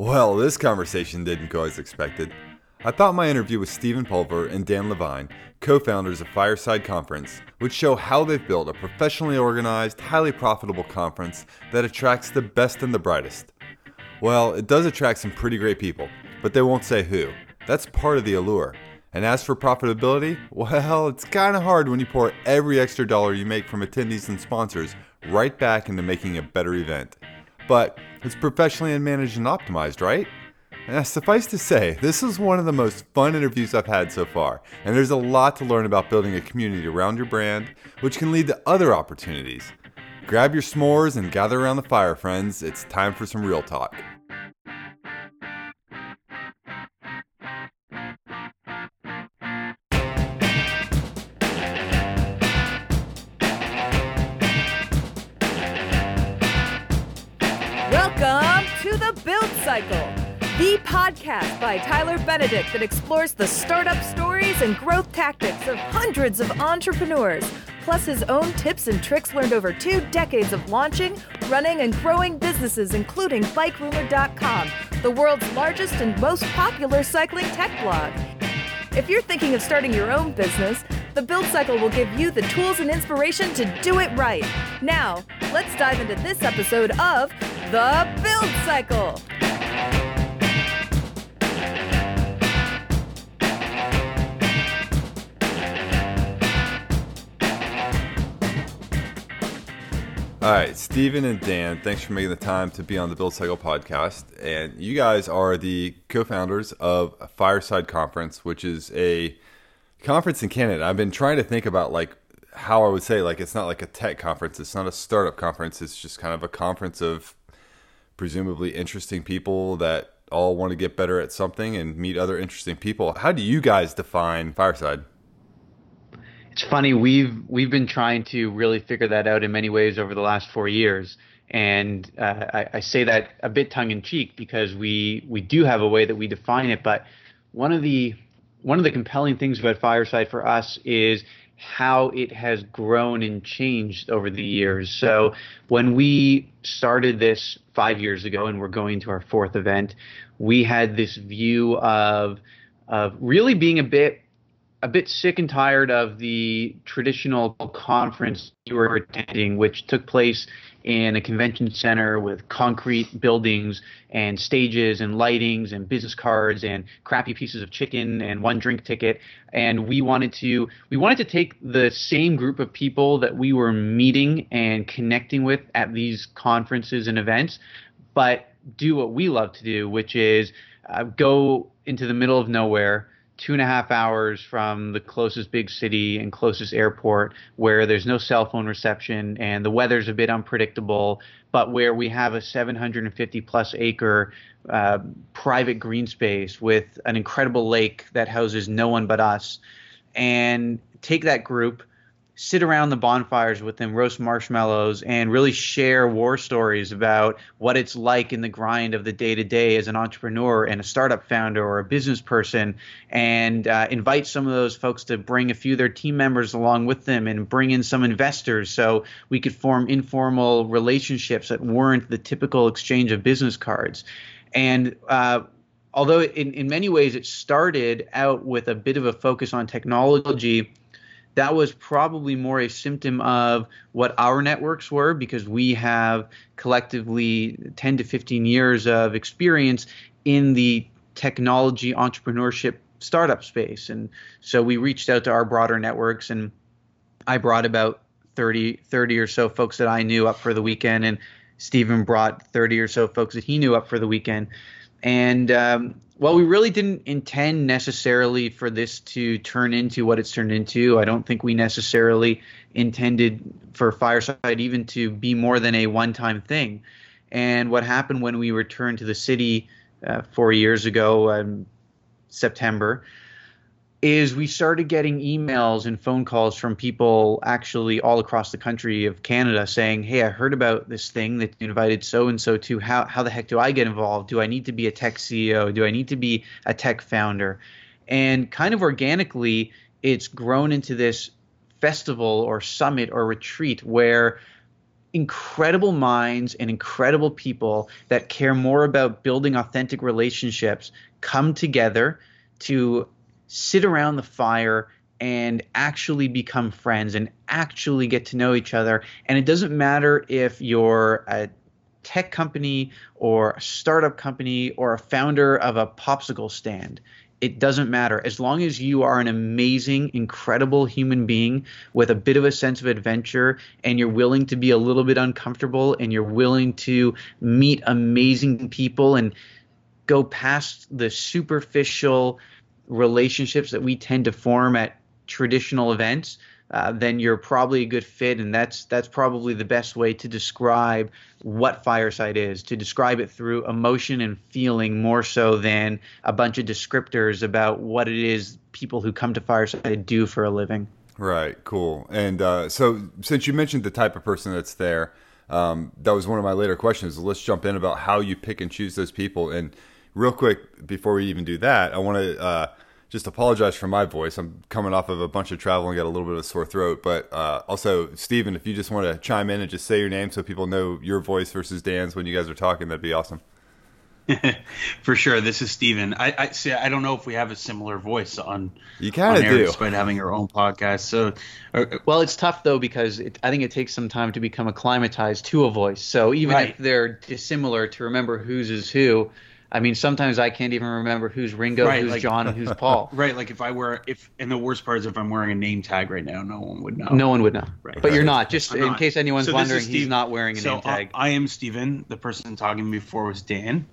Well, this conversation didn't go as expected. I thought my interview with Steven Pulver and Dan Levine, co founders of Fireside Conference, would show how they've built a professionally organized, highly profitable conference that attracts the best and the brightest. Well, it does attract some pretty great people, but they won't say who. That's part of the allure. And as for profitability, well, it's kind of hard when you pour every extra dollar you make from attendees and sponsors right back into making a better event. But it's professionally managed and optimized, right? Suffice to say, this is one of the most fun interviews I've had so far, and there's a lot to learn about building a community around your brand, which can lead to other opportunities. Grab your s'mores and gather around the fire, friends. It's time for some real talk. Cycle, the podcast by Tyler Benedict that explores the startup stories and growth tactics of hundreds of entrepreneurs, plus his own tips and tricks learned over two decades of launching, running, and growing businesses, including BikeRumor.com, the world's largest and most popular cycling tech blog. If you're thinking of starting your own business, the Build Cycle will give you the tools and inspiration to do it right. Now, let's dive into this episode of The Build Cycle. All right, Steven and Dan, thanks for making the time to be on the Build Cycle podcast. And you guys are the co founders of Fireside Conference, which is a conference in Canada. I've been trying to think about like how I would say like it's not like a tech conference, it's not a startup conference, it's just kind of a conference of presumably interesting people that all want to get better at something and meet other interesting people. How do you guys define Fireside? it's funny we've we've been trying to really figure that out in many ways over the last four years and uh, I, I, say that a bit tongue in cheek because we we do have a way that we define it but one of the one of the compelling things about fireside for us is how it has grown and changed over the years. So when we started this five years ago and we're going to our fourth event we had this view of of really being a bit a bit sick and tired of the traditional conference you were attending, which took place in a convention center with concrete buildings and stages and lightings and business cards and crappy pieces of chicken and one drink ticket. And we wanted to we wanted to take the same group of people that we were meeting and connecting with at these conferences and events, but do what we love to do, which is uh, go into the middle of nowhere two and a half hours from the closest big city and closest airport where there's no cell phone reception and the weather's a bit unpredictable, but where we have a 750 plus acre uh, private green space with an incredible lake that houses no one but us. And take that group sit around the bonfires with them, roast marshmallows, and really share war stories about what it's like in the grind of the day to day as an entrepreneur and a startup founder or a business person, and uh, invite some of those folks to bring a few of their team members along with them and bring in some investors so we could form informal relationships that weren't the typical exchange of business cards. And uh, although in, in many ways it started out with a bit of a focus on technology that was probably more a symptom of what our networks were because we have collectively 10 to 15 years of experience in the technology entrepreneurship startup space. And so we reached out to our broader networks and I brought about 30, 30 or so folks that I knew up for the weekend and Steven brought 30 or so folks that he knew up for the weekend. And um, well, we really didn't intend necessarily for this to turn into what it's turned into. I don't think we necessarily intended for Fireside even to be more than a one time thing. And what happened when we returned to the city uh, four years ago, um, September, is we started getting emails and phone calls from people actually all across the country of Canada saying, "Hey, I heard about this thing that you invited so and so to. How how the heck do I get involved? Do I need to be a tech CEO? Do I need to be a tech founder?" And kind of organically, it's grown into this festival or summit or retreat where incredible minds and incredible people that care more about building authentic relationships come together to sit around the fire and actually become friends and actually get to know each other. And it doesn't matter if you're a tech company or a startup company or a founder of a popsicle stand. It doesn't matter. As long as you are an amazing, incredible human being with a bit of a sense of adventure and you're willing to be a little bit uncomfortable and you're willing to meet amazing people and go past the superficial relationships that we tend to form at traditional events, uh, then you're probably a good fit, and that's that's probably the best way to describe what fireside is. To describe it through emotion and feeling more so than a bunch of descriptors about what it is people who come to fireside do for a living. Right. Cool. And uh, so, since you mentioned the type of person that's there, um, that was one of my later questions. Let's jump in about how you pick and choose those people. And real quick, before we even do that, I want to. Uh, just apologize for my voice. I'm coming off of a bunch of travel and got a little bit of a sore throat. But uh, also, Steven, if you just want to chime in and just say your name so people know your voice versus Dan's when you guys are talking, that'd be awesome. for sure, this is Steven. I, I see. I don't know if we have a similar voice on. You kind of do, despite having our own podcast. So, uh, well, it's tough though because it, I think it takes some time to become acclimatized to a voice. So even right. if they're dissimilar, to remember whose is who I mean, sometimes I can't even remember who's Ringo, right, who's like, John, and who's Paul. Right. Like if I wear, if, and the worst part is if I'm wearing a name tag right now, no one would know. No one would know. Right. But right. you're not. Just I'm in not. case anyone's so wondering, he's not wearing a so name tag. I, I am Steven. The person talking before was Dan.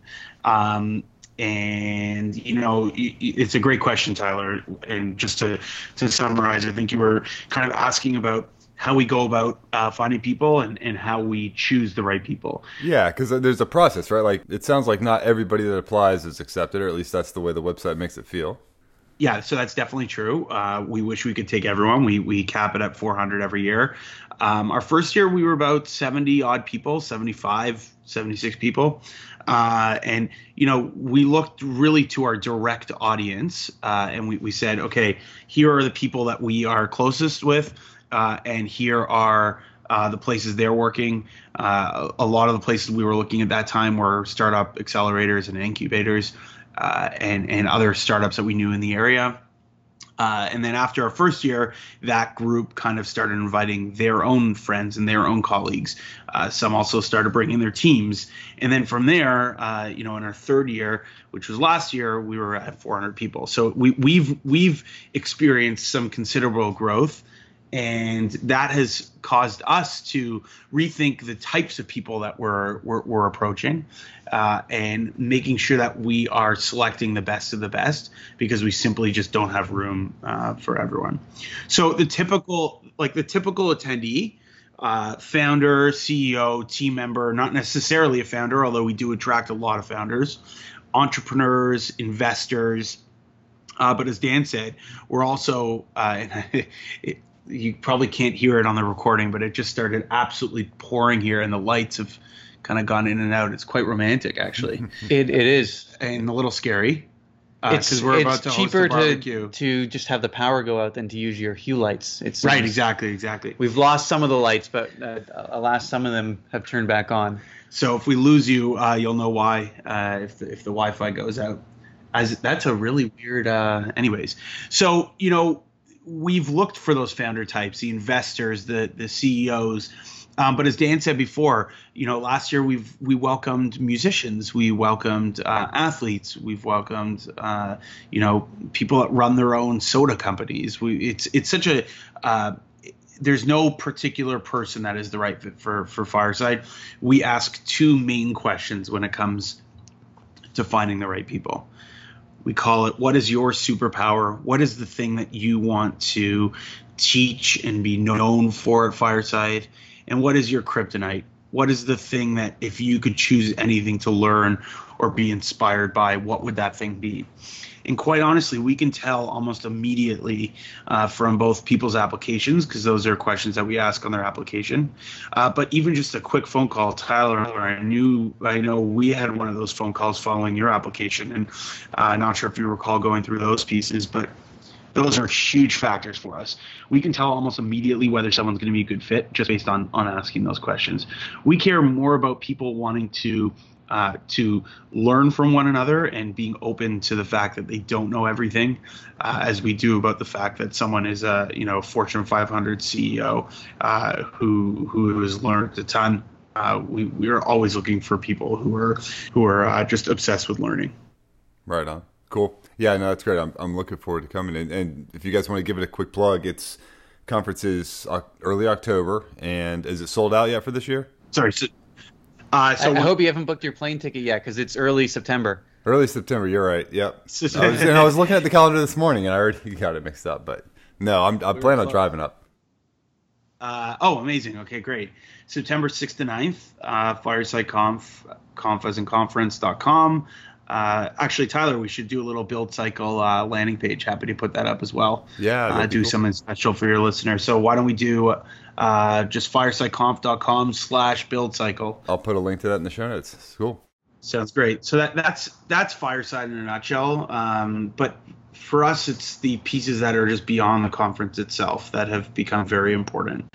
Um, and you know it's a great question tyler and just to to summarize i think you were kind of asking about how we go about uh, finding people and, and how we choose the right people. Yeah, because there's a process, right? Like it sounds like not everybody that applies is accepted, or at least that's the way the website makes it feel. Yeah, so that's definitely true. Uh, we wish we could take everyone. We we cap it at 400 every year. Um, our first year we were about 70 odd people, 75, 76 people. Uh, and you know we looked really to our direct audience uh, and we, we said okay here are the people that we are closest with uh, and here are uh, the places they're working. Uh, a lot of the places we were looking at that time were startup accelerators and incubators, uh, and and other startups that we knew in the area. Uh, and then after our first year, that group kind of started inviting their own friends and their own colleagues. Uh, some also started bringing their teams. And then from there, you know, in our third year, which was last year, we were at 400 people. So we, we've we've experienced some considerable growth and that has caused us to rethink the types of people that we're we're, we're approaching, uh, and making sure that we are selecting the best of the best because we simply just don't have room uh, for everyone. So the typical like the typical attendee. Uh, founder, CEO, team member, not necessarily a founder, although we do attract a lot of founders, entrepreneurs, investors, uh, but as Dan said, we're also, uh, you probably can't hear it on the recording, but it just started absolutely pouring here, and the lights have kind of gone in and out. It's quite romantic, actually. it it is, and a little scary. Uh, it's we're it's to cheaper to to just have the power go out than to use your hue lights. It's right, exactly, exactly. We've lost some of the lights, but uh, alas, some of them have turned back on. So if we lose you, uh, you'll know why. Uh, if the, if the Wi-Fi goes out, as that's a really weird. Uh, anyways, so you know we've looked for those founder types, the investors, the the CEOs. Um, but as Dan said before, you know, last year we've we welcomed musicians, we welcomed uh, athletes, we've welcomed uh, you know people that run their own soda companies. We it's it's such a uh, there's no particular person that is the right fit for for Fireside. We ask two main questions when it comes to finding the right people. We call it what is your superpower? What is the thing that you want to teach and be known for at Fireside? And what is your kryptonite? What is the thing that if you could choose anything to learn or be inspired by, what would that thing be? And quite honestly, we can tell almost immediately uh, from both people's applications, because those are questions that we ask on their application. Uh, but even just a quick phone call, Tyler, I knew, I know we had one of those phone calls following your application, and uh, not sure if you recall going through those pieces, but those are huge factors for us. We can tell almost immediately whether someone's going to be a good fit just based on on asking those questions. We care more about people wanting to uh, to learn from one another and being open to the fact that they don't know everything, uh, as we do about the fact that someone is a you know Fortune 500 CEO uh, who who has learned a ton. Uh, we we are always looking for people who are who are uh, just obsessed with learning. Right on. Cool. Yeah, no, that's great. I'm, I'm looking forward to coming. And, and if you guys want to give it a quick plug, it's conferences early October. And is it sold out yet for this year? Sorry. So, uh, so I, I hope you haven't booked your plane ticket yet because it's early September. Early September. You're right. Yep. I was, I was looking at the calendar this morning and I already got it mixed up. But no, I'm, I plan on driving up. Uh, oh, amazing. Okay, great. September 6th to 9th, uh, Fireside Conf, conf as in conference.com. Uh, actually, Tyler, we should do a little build cycle uh, landing page. Happy to put that up as well. Yeah, uh, do cool. something special for your listeners. So why don't we do uh, just firesideconf.com slash build cycle? I'll put a link to that in the show notes. It's cool. Sounds great. So that that's that's Fireside in a nutshell. Um, but for us, it's the pieces that are just beyond the conference itself that have become very important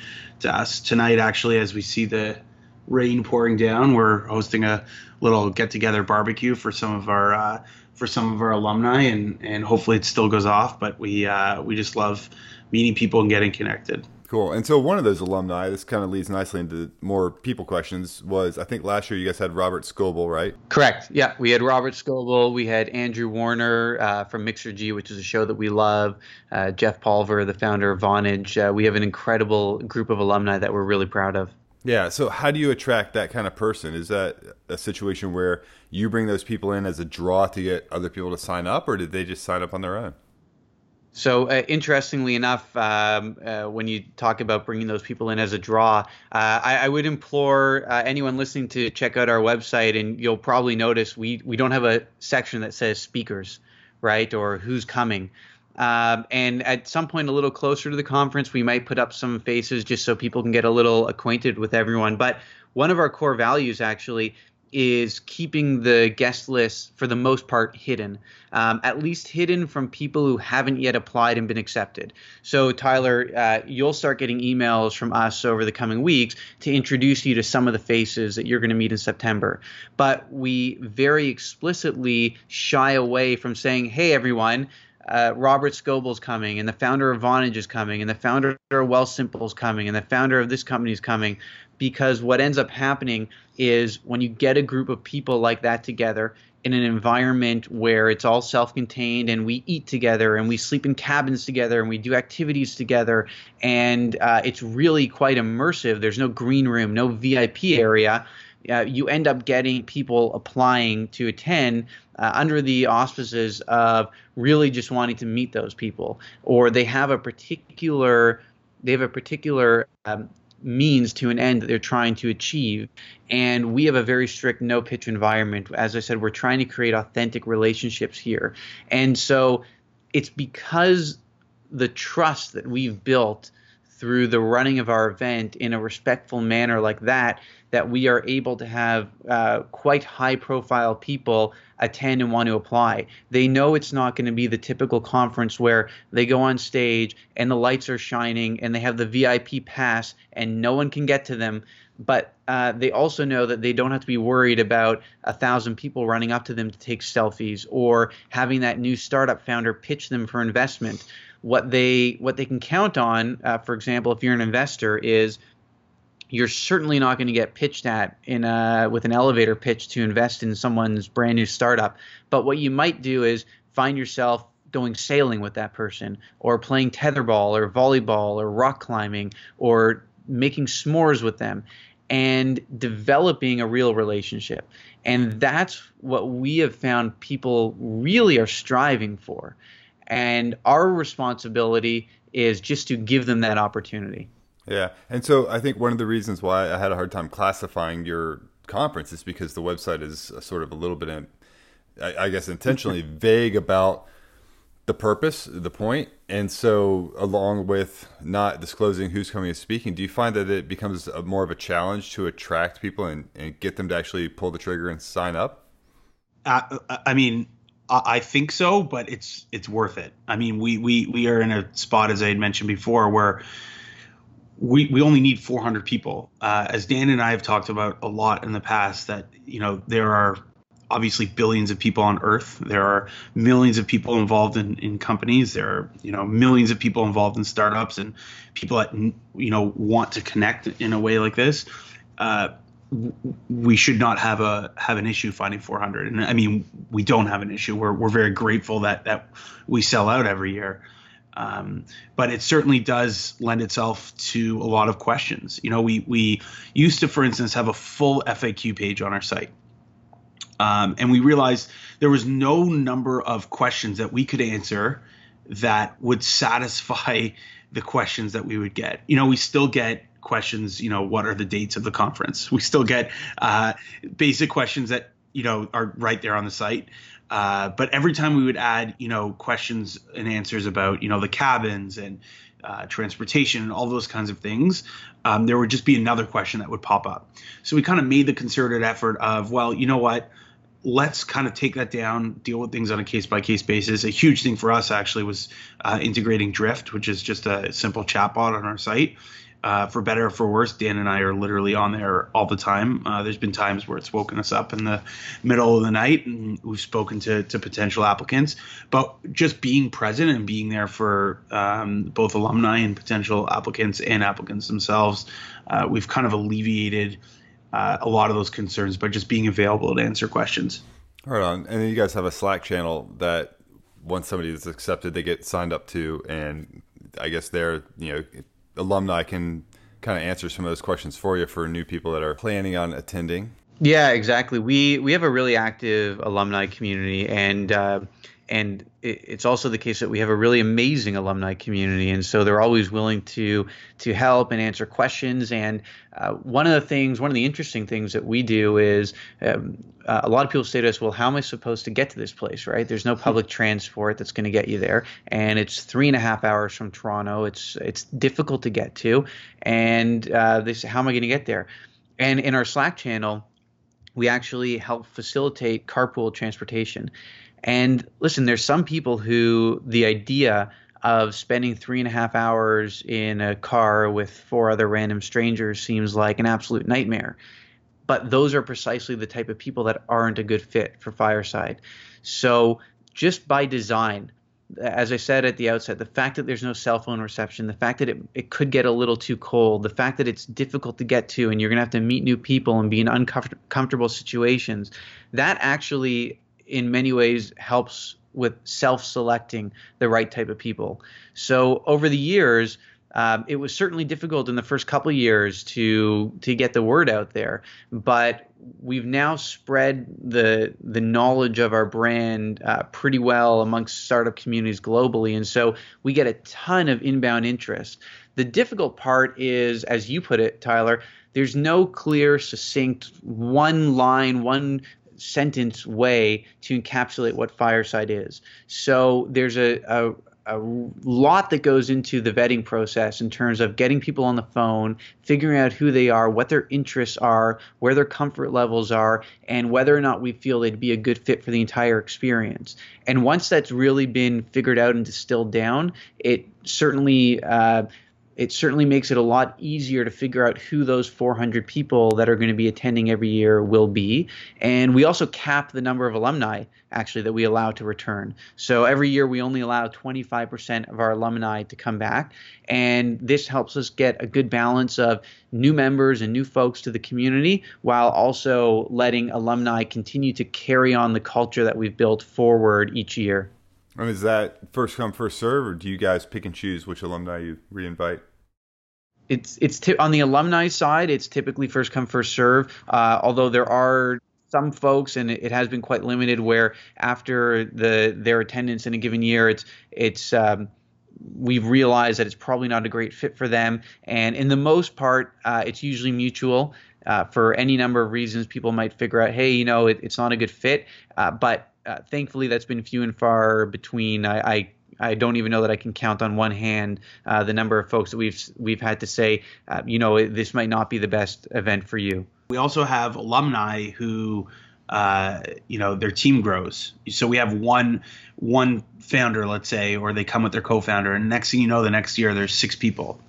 to us tonight. Actually, as we see the rain pouring down, we're hosting a little get together barbecue for some of our uh, for some of our alumni, and and hopefully it still goes off. But we uh, we just love meeting people and getting connected. Cool. And so one of those alumni, this kind of leads nicely into more people questions, was I think last year you guys had Robert Scoble, right? Correct. Yeah, we had Robert Scoble. We had Andrew Warner uh, from Mixergy, which is a show that we love. Uh, Jeff Pulver, the founder of Vonage. Uh, we have an incredible group of alumni that we're really proud of. Yeah. So, how do you attract that kind of person? Is that a situation where you bring those people in as a draw to get other people to sign up, or did they just sign up on their own? So, uh, interestingly enough, um, uh, when you talk about bringing those people in as a draw, uh, I, I, would implore uh, anyone listening to check out our website, and you'll probably notice we we don't have a section that says speakers, right, or who's coming. Um, and at some point, a little closer to the conference, we might put up some faces just so people can get a little acquainted with everyone. But one of our core values actually is keeping the guest list for the most part hidden, um, at least hidden from people who haven't yet applied and been accepted. So, Tyler, uh, you'll start getting emails from us over the coming weeks to introduce you to some of the faces that you're going to meet in September. But we very explicitly shy away from saying, hey, everyone, uh, Robert Scoble's coming, and the founder of Vonage is coming, and the founder of Wealthsimple is coming, and the founder of this company is coming. Because what ends up happening is when you get a group of people like that together in an environment where it's all self contained and we eat together and we sleep in cabins together and we do activities together, and uh, it's really quite immersive. There's no green room, no VIP area. Uh, you end up getting people applying to attend uh, under the auspices of really just wanting to meet those people, or they have a particular they have a particular um, means to an end that they're trying to achieve. And we have a very strict no pitch environment. As I said, we're trying to create authentic relationships here. And so it's because the trust that we've built through the running of our event in a respectful manner like that that we are able to have uh, quite high profile people attend and want to apply. They know it's not going to be the typical conference where they go on stage and the lights are shining and they have the VIP pass and no one can get to them. But uh, they also know that they don't have to be worried about a thousand people running up to them to take selfies or having that new startup founder pitch them for investment. What they what they can count on, uh, for example, if you're an investor, is you're certainly not going to get pitched at in a, with an elevator pitch to invest in someone's brand new startup. But what you might do is find yourself going sailing with that person, or playing tetherball, or volleyball, or rock climbing, or making s'mores with them, and developing a real relationship. And that's what we have found people really are striving for. And our responsibility is just to give them that opportunity. Yeah, and so I think one of the reasons why I had a hard time classifying your conference is because the website is sort of a little bit, in, I, I guess, intentionally vague about the purpose, the point, and so along with not disclosing who's coming and speaking, do you find that it becomes a, more of a challenge to attract people and, and get them to actually pull the trigger and sign up? Uh, I mean, I think so, but it's it's worth it. I mean, we we we are in a spot as I had mentioned before where we we only need 400 people. Uh, as Dan and I have talked about a lot in the past, that you know there are obviously billions of people on Earth. There are millions of people involved in, in companies. There are you know millions of people involved in startups and people that you know want to connect in a way like this. Uh, we should not have a have an issue finding 400 and i mean we don't have an issue we're, we're very grateful that that we sell out every year um, but it certainly does lend itself to a lot of questions. You know we we used to for instance have a full faq page on our site. Um, and we realized there was no number of questions that we could answer that would satisfy the questions that we would get. You know we still get questions, you know, what are the dates of the conference? We still get uh, basic questions that, you know, are right there on the site. Uh, but every time we would add, you know, questions and answers about, you know, the cabins and uh, transportation and all those kinds of things, um, there would just be another question that would pop up. So we kind of made the concerted effort of, well, you know what? Let's kind of take that down, deal with things on a case by case basis. A huge thing for us actually was uh, integrating Drift, which is just a simple chatbot on our site uh, for better or for worse, Dan and I are literally on there all the time. Uh, there's been times where it's woken us up in the middle of the night, and we've spoken to, to potential applicants. But just being present and being there for um, both alumni and potential applicants and applicants themselves, uh, we've kind of alleviated uh, a lot of those concerns by just being available to answer questions. Right on. And then you guys have a Slack channel that once somebody is accepted, they get signed up to, and I guess they're you know alumni can kind of answer some of those questions for you for new people that are planning on attending. Yeah, exactly. We we have a really active alumni community, and uh, and it's also the case that we have a really amazing alumni community, and so they're always willing to to help and answer questions. And uh, one of the things, one of the interesting things that we do is um, uh, a lot of people say to us, "Well, how am I supposed to get to this place?" Right? There's no public transport that's going to get you there, and it's three and a half hours from Toronto. It's it's difficult to get to, and uh, they say, "How am I going to get there?" And in our Slack channel, we actually help facilitate carpool transportation. And listen, there's some people who the idea of spending three and a half hours in a car with four other random strangers seems like an absolute nightmare. But those are precisely the type of people that aren't a good fit for Fireside. So, just by design, as I said at the outset, the fact that there's no cell phone reception, the fact that it, it could get a little too cold, the fact that it's difficult to get to and you're going to have to meet new people and be in uncomfortable situations, that actually in many ways helps with self-selecting the right type of people. So over the years, um, it was certainly difficult in the first couple years to to get the word out there, but we've now spread the the knowledge of our brand uh, pretty well amongst startup communities globally, and so we get a ton of inbound interest. The difficult part is, as you put it, Tyler, there's no clear, succinct, one line, one sentence way to encapsulate what Fireside is. So there's a, a a lot that goes into the vetting process in terms of getting people on the phone, figuring out who they are, what their interests are, where their comfort levels are, and whether or not we feel they'd be a good fit for the entire experience. And once that's really been figured out and distilled down, it certainly uh, it certainly makes it a lot easier to figure out who those 400 people that are going to be attending every year will be. And we also cap the number of alumni actually that we allow to return. So every year we only allow 25% of our alumni to come back. And this helps us get a good balance of new members and new folks to the community while also letting alumni continue to carry on the culture that we've built forward each year. Is that first come first serve, or do you guys pick and choose which alumni you reinvite? It's it's t- on the alumni side. It's typically first come first serve. Uh, although there are some folks, and it, has been quite limited, where after the their attendance in a given year, it's it's um, we've realized that it's probably not a great fit for them. And in the most part, uh, it's usually mutual. Uh, for any number of reasons, people might figure out, hey, you know, it, it's not a good fit. Uh, but uh, thankfully, that's been few and far between. I, I I don't even know that I can count on one hand uh, the number of folks that we've we've had to say, uh, you know, this might not be the best event for you. We also have alumni who uh, you know their team grows. So we have one one founder, let's say, or they come with their co-founder, and next thing you know, the next year there's six people,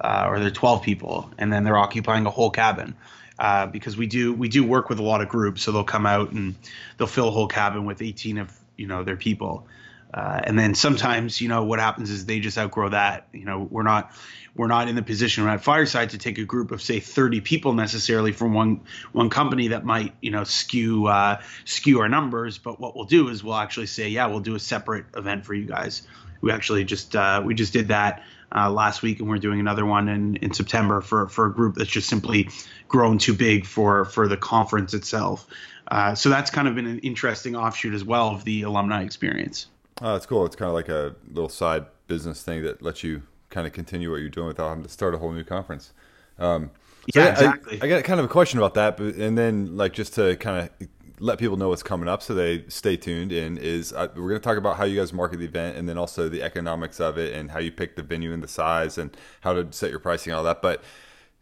uh, or there's 12 people, and then they're occupying a whole cabin. Uh, because we do we do work with a lot of groups, so they'll come out and they'll fill a whole cabin with 18 of you know their people, uh, and then sometimes you know what happens is they just outgrow that. You know we're not we're not in the position at Fireside to take a group of say 30 people necessarily from one one company that might you know skew uh, skew our numbers. But what we'll do is we'll actually say, yeah, we'll do a separate event for you guys. We actually just uh, we just did that uh, last week, and we're doing another one in, in September for for a group that's just simply grown too big for for the conference itself. Uh, so that's kind of been an interesting offshoot as well of the alumni experience. Oh, that's cool. It's kind of like a little side business thing that lets you kind of continue what you're doing without having to start a whole new conference. Um, so yeah, exactly. I, I, got kind of a question about that, but and then like just to kind of let people know what's coming up so they stay tuned in is uh, we're going to talk about how you guys market the event and then also the economics of it and how you pick the venue and the size and how to set your pricing all that but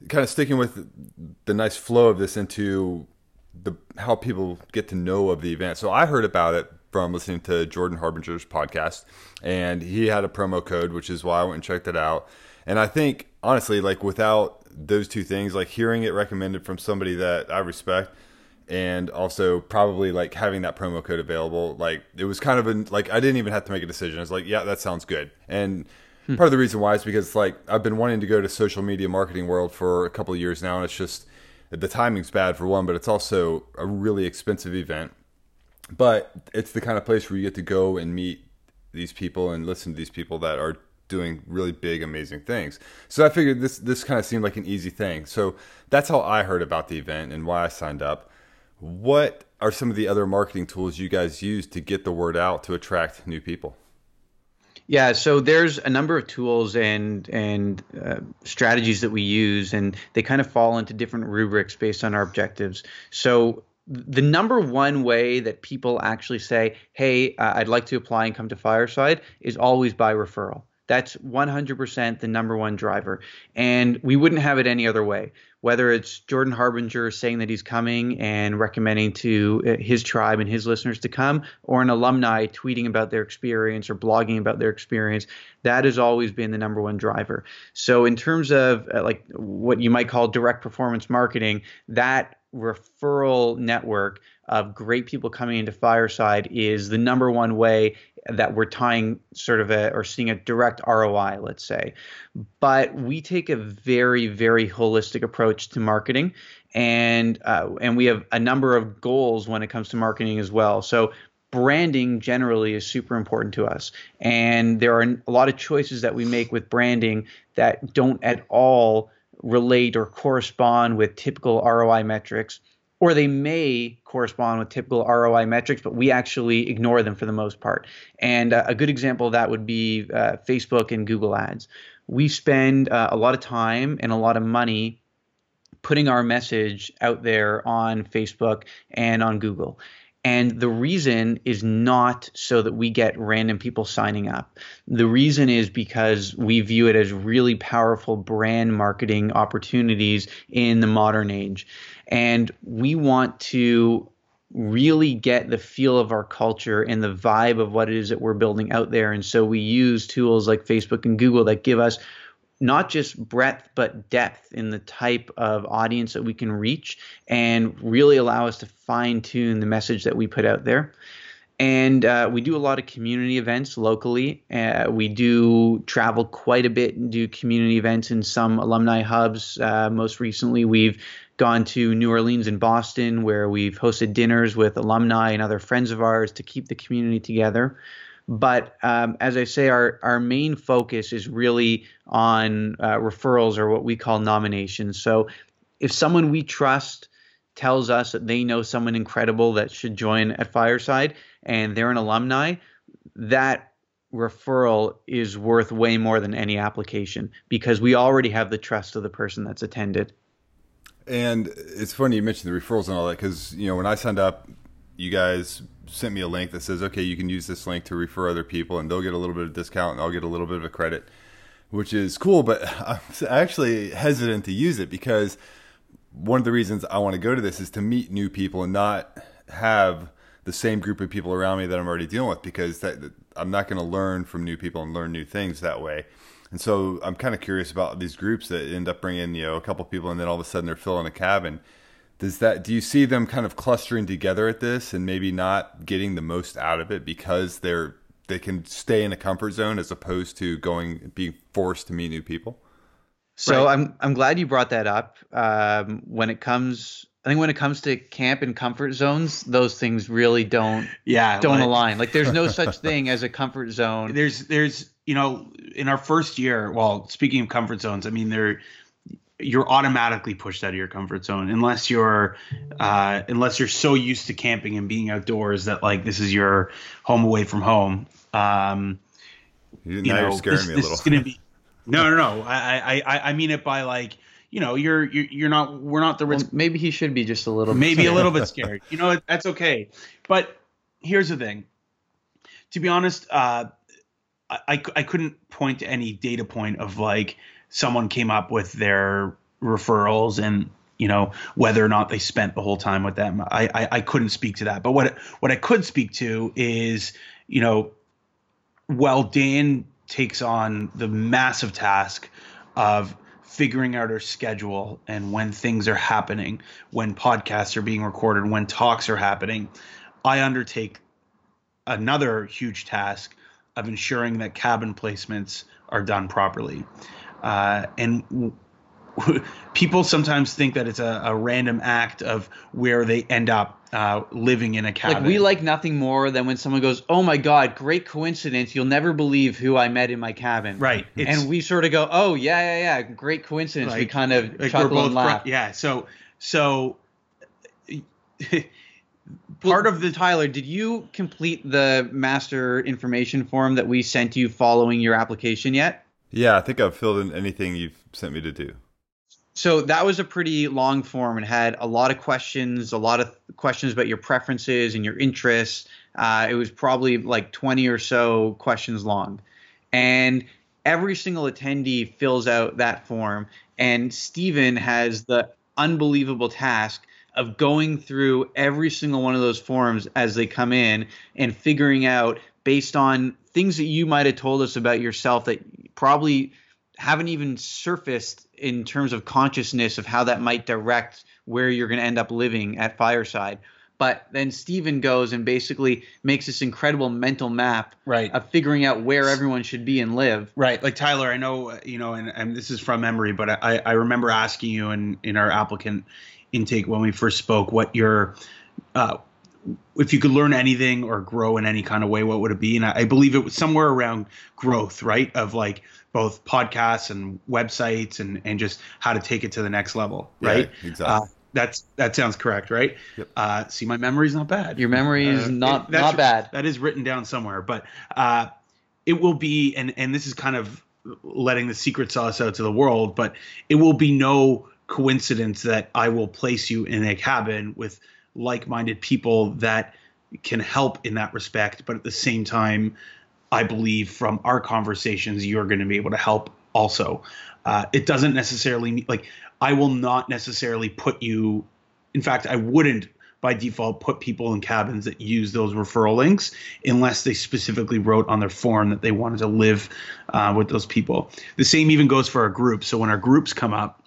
kind of sticking with the nice flow of this into the how people get to know of the event so i heard about it from listening to Jordan Harbinger's podcast, and he had a promo code, which is why I went and checked it out. And I think honestly, like without those two things, like hearing it recommended from somebody that I respect, and also probably like having that promo code available, like it was kind of a like I didn't even have to make a decision. I was like, yeah, that sounds good. And hmm. part of the reason why is because like I've been wanting to go to social media marketing world for a couple of years now, and it's just the timing's bad for one, but it's also a really expensive event but it's the kind of place where you get to go and meet these people and listen to these people that are doing really big amazing things. So i figured this this kind of seemed like an easy thing. So that's how i heard about the event and why i signed up. What are some of the other marketing tools you guys use to get the word out to attract new people? Yeah, so there's a number of tools and and uh, strategies that we use, and they kind of fall into different rubrics based on our objectives. So the number one way that people actually say, "Hey, uh, I'd like to apply and come to Fireside," is always by referral. That's 100% the number one driver, and we wouldn't have it any other way. Whether it's Jordan Harbinger saying that he's coming and recommending to uh, his tribe and his listeners to come, or an alumni tweeting about their experience or blogging about their experience, that has always been the number one driver. So, in terms of uh, like what you might call direct performance marketing, that referral network of great people coming into Fireside is the number one way that we're tying sort of a or seeing a direct ROI, let's say. But we take a very, very holistic approach to marketing, and uh, and we have a number of goals when it comes to marketing as well. So branding generally is super important to us. And there are a lot of choices that we make with branding that don't at all relate or correspond with typical ROI metrics, or they may correspond with typical ROI metrics, but we actually ignore them for the most part. And uh, a good example of that would be uh, Facebook and Google Ads. We spend uh, a lot of time and a lot of money putting our message out there on Facebook and on Google. And the reason is not so that we get random people signing up. The reason is because we view it as really powerful brand marketing opportunities in the modern age. And we want to really get the feel of our culture and the vibe of what it is that we're building out there. And so we use tools like Facebook and Google that give us not just breadth but depth in the type of audience that we can reach and really allow us to fine tune the message that we put out there. And uh, we do a lot of community events locally. Uh, we do travel quite a bit and do community events in some alumni hubs. Uh, most recently, we've gone to New Orleans and Boston, where we've hosted dinners with alumni and other friends of ours to keep the community together. But um, as I say, our, our main focus is really on uh, referrals or what we call nominations. So if someone we trust tells us that they know someone incredible that should join at Fireside and they're an alumni, that referral is worth way more than any application because we already have the trust of the person that's attended. And it's funny you mentioned the referrals and all that because you know when I signed up, you guys sent me a link that says, okay, you can use this link to refer other people, and they'll get a little bit of discount, and I'll get a little bit of a credit, which is cool. But I'm actually hesitant to use it because one of the reasons I want to go to this is to meet new people and not have the same group of people around me that I'm already dealing with because that, I'm not going to learn from new people and learn new things that way. And so I'm kind of curious about these groups that end up bringing you know a couple people and then all of a sudden they're filling a cabin. Does that do you see them kind of clustering together at this and maybe not getting the most out of it because they're they can stay in a comfort zone as opposed to going being forced to meet new people? So right. I'm I'm glad you brought that up. Um, when it comes, I think when it comes to camp and comfort zones, those things really don't yeah don't like, align. Like there's no such thing as a comfort zone. There's there's you know in our first year. Well, speaking of comfort zones, I mean there you're automatically pushed out of your comfort zone unless you're uh, unless you're so used to camping and being outdoors that like this is your home away from home. Um, you, now know, you're scaring this, me a little. This is gonna be, no, no, no. I, I, I mean it by like you know you're you're, you're not we're not the well, maybe he should be just a little maybe a little bit scared. You know that's okay. But here's the thing. To be honest, uh, I I couldn't point to any data point of like someone came up with their referrals and you know whether or not they spent the whole time with them. I, I, I couldn't speak to that, but what what I could speak to is you know while Dan takes on the massive task of figuring out our schedule and when things are happening, when podcasts are being recorded, when talks are happening, I undertake another huge task of ensuring that cabin placements are done properly. Uh, and w- people sometimes think that it's a, a, random act of where they end up uh, living in a cabin. Like we like nothing more than when someone goes, "Oh my God, great coincidence! You'll never believe who I met in my cabin." Right, and we sort of go, "Oh yeah, yeah, yeah, great coincidence." We kind of like chuckle and laugh. Yeah, so so. part of the Tyler, did you complete the master information form that we sent you following your application yet? Yeah, I think I've filled in anything you've sent me to do. So that was a pretty long form and had a lot of questions, a lot of questions about your preferences and your interests. Uh, it was probably like 20 or so questions long. And every single attendee fills out that form. And Steven has the unbelievable task of going through every single one of those forms as they come in and figuring out based on things that you might have told us about yourself that probably haven't even surfaced in terms of consciousness of how that might direct where you're going to end up living at Fireside. But then Steven goes and basically makes this incredible mental map right. of figuring out where everyone should be and live. Right. Like Tyler, I know, you know, and, and this is from memory, but I, I remember asking you in, in our applicant intake when we first spoke what your, uh, if you could learn anything or grow in any kind of way, what would it be? And I, I believe it was somewhere around growth, right? Of like both podcasts and websites and and just how to take it to the next level, right? Yeah, exactly. Uh, that's that sounds correct, right? Yep. Uh, see, my memory's not bad. Your memory is uh, not it, not bad. That is written down somewhere, but uh, it will be, and and this is kind of letting the secret sauce out to the world, but it will be no coincidence that I will place you in a cabin with like-minded people that can help in that respect, but at the same time I believe from our conversations, you're going to be able to help also. Uh, it doesn't necessarily mean like I will not necessarily put you. In fact, I wouldn't by default put people in cabins that use those referral links unless they specifically wrote on their form that they wanted to live uh, with those people. The same even goes for our groups. So when our groups come up,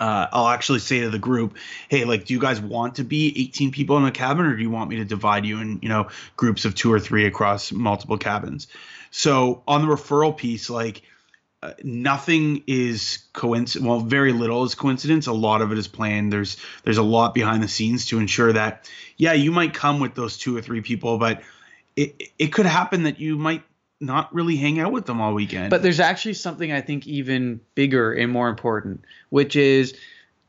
uh, I'll actually say to the group, hey, like, do you guys want to be 18 people in a cabin, or do you want me to divide you in, you know, groups of two or three across multiple cabins? So on the referral piece, like, uh, nothing is coincidence. Well, very little is coincidence. A lot of it is planned. There's there's a lot behind the scenes to ensure that, yeah, you might come with those two or three people, but it it could happen that you might not really hang out with them all weekend. But there's actually something I think even bigger and more important, which is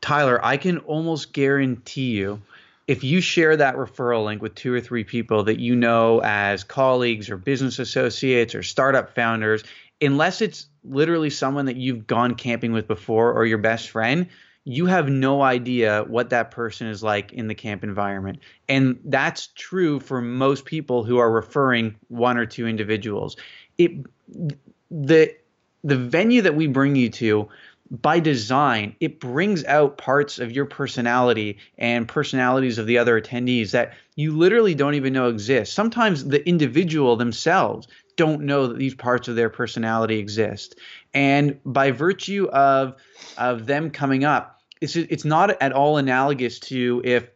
Tyler, I can almost guarantee you if you share that referral link with two or three people that you know as colleagues or business associates or startup founders, unless it's literally someone that you've gone camping with before or your best friend, you have no idea what that person is like in the camp environment. And that's true for most people who are referring one or two individuals. It the the venue that we bring you to by design, it brings out parts of your personality and personalities of the other attendees that you literally don't even know exist. Sometimes the individual themselves don't know that these parts of their personality exist. And by virtue of of them coming up, it's it's not at all analogous to if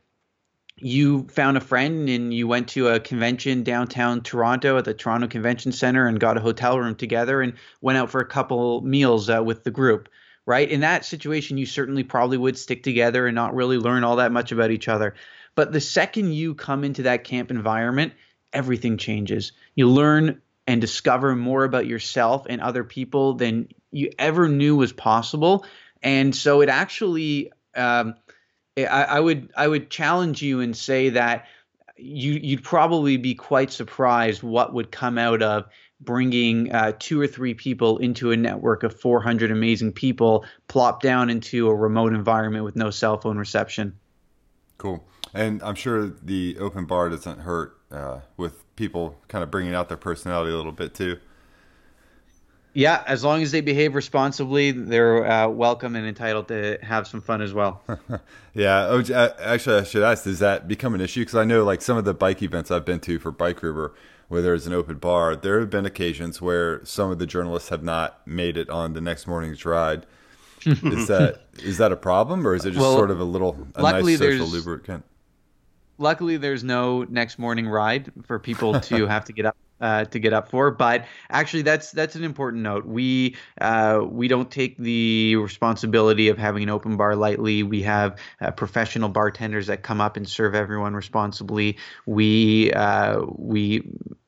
you found a friend and you went to a convention downtown Toronto at the Toronto Convention Center and got a hotel room together and went out for a couple meals uh, with the group, right? In that situation, you certainly probably would stick together and not really learn all that much about each other. But the second you come into that camp environment, everything changes. You learn and discover more about yourself and other people than you ever knew was possible. And so it actually, um, I, I would I would challenge you and say that you you'd probably be quite surprised what would come out of bringing uh, two or three people into a network of 400 amazing people plopped down into a remote environment with no cell phone reception. Cool. And I'm sure the open bar doesn't hurt uh, with people kind of bringing out their personality a little bit too. Yeah, as long as they behave responsibly, they're uh, welcome and entitled to have some fun as well. yeah, oh, actually, I should ask: Does that become an issue? Because I know, like some of the bike events I've been to for Bikerumor, where there's an open bar, there have been occasions where some of the journalists have not made it on the next morning's ride. is that is that a problem, or is it just well, sort of a little a nice social lubricant? Luckily, there's no next morning ride for people to have to get up uh, to get up for. But actually, that's that's an important note. We uh, we don't take the responsibility of having an open bar lightly. We have uh, professional bartenders that come up and serve everyone responsibly. We uh, we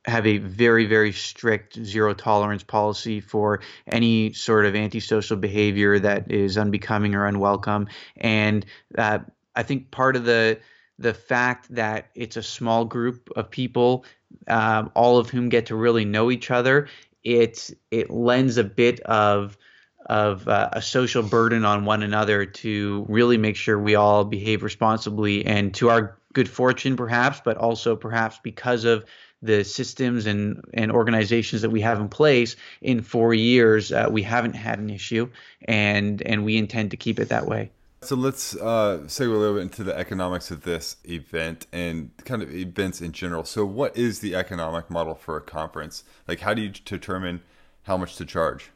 have a very very strict zero tolerance policy for any sort of antisocial behavior that is unbecoming or unwelcome. And uh, I think part of the the fact that it's a small group of people um, all of whom get to really know each other, it it lends a bit of of uh, a social burden on one another to really make sure we all behave responsibly and to our good fortune perhaps but also perhaps because of the systems and, and organizations that we have in place in four years uh, we haven't had an issue and and we intend to keep it that way so let's uh, segue a little bit into the economics of this event and kind of events in general. So, what is the economic model for a conference? Like, how do you determine how much to charge?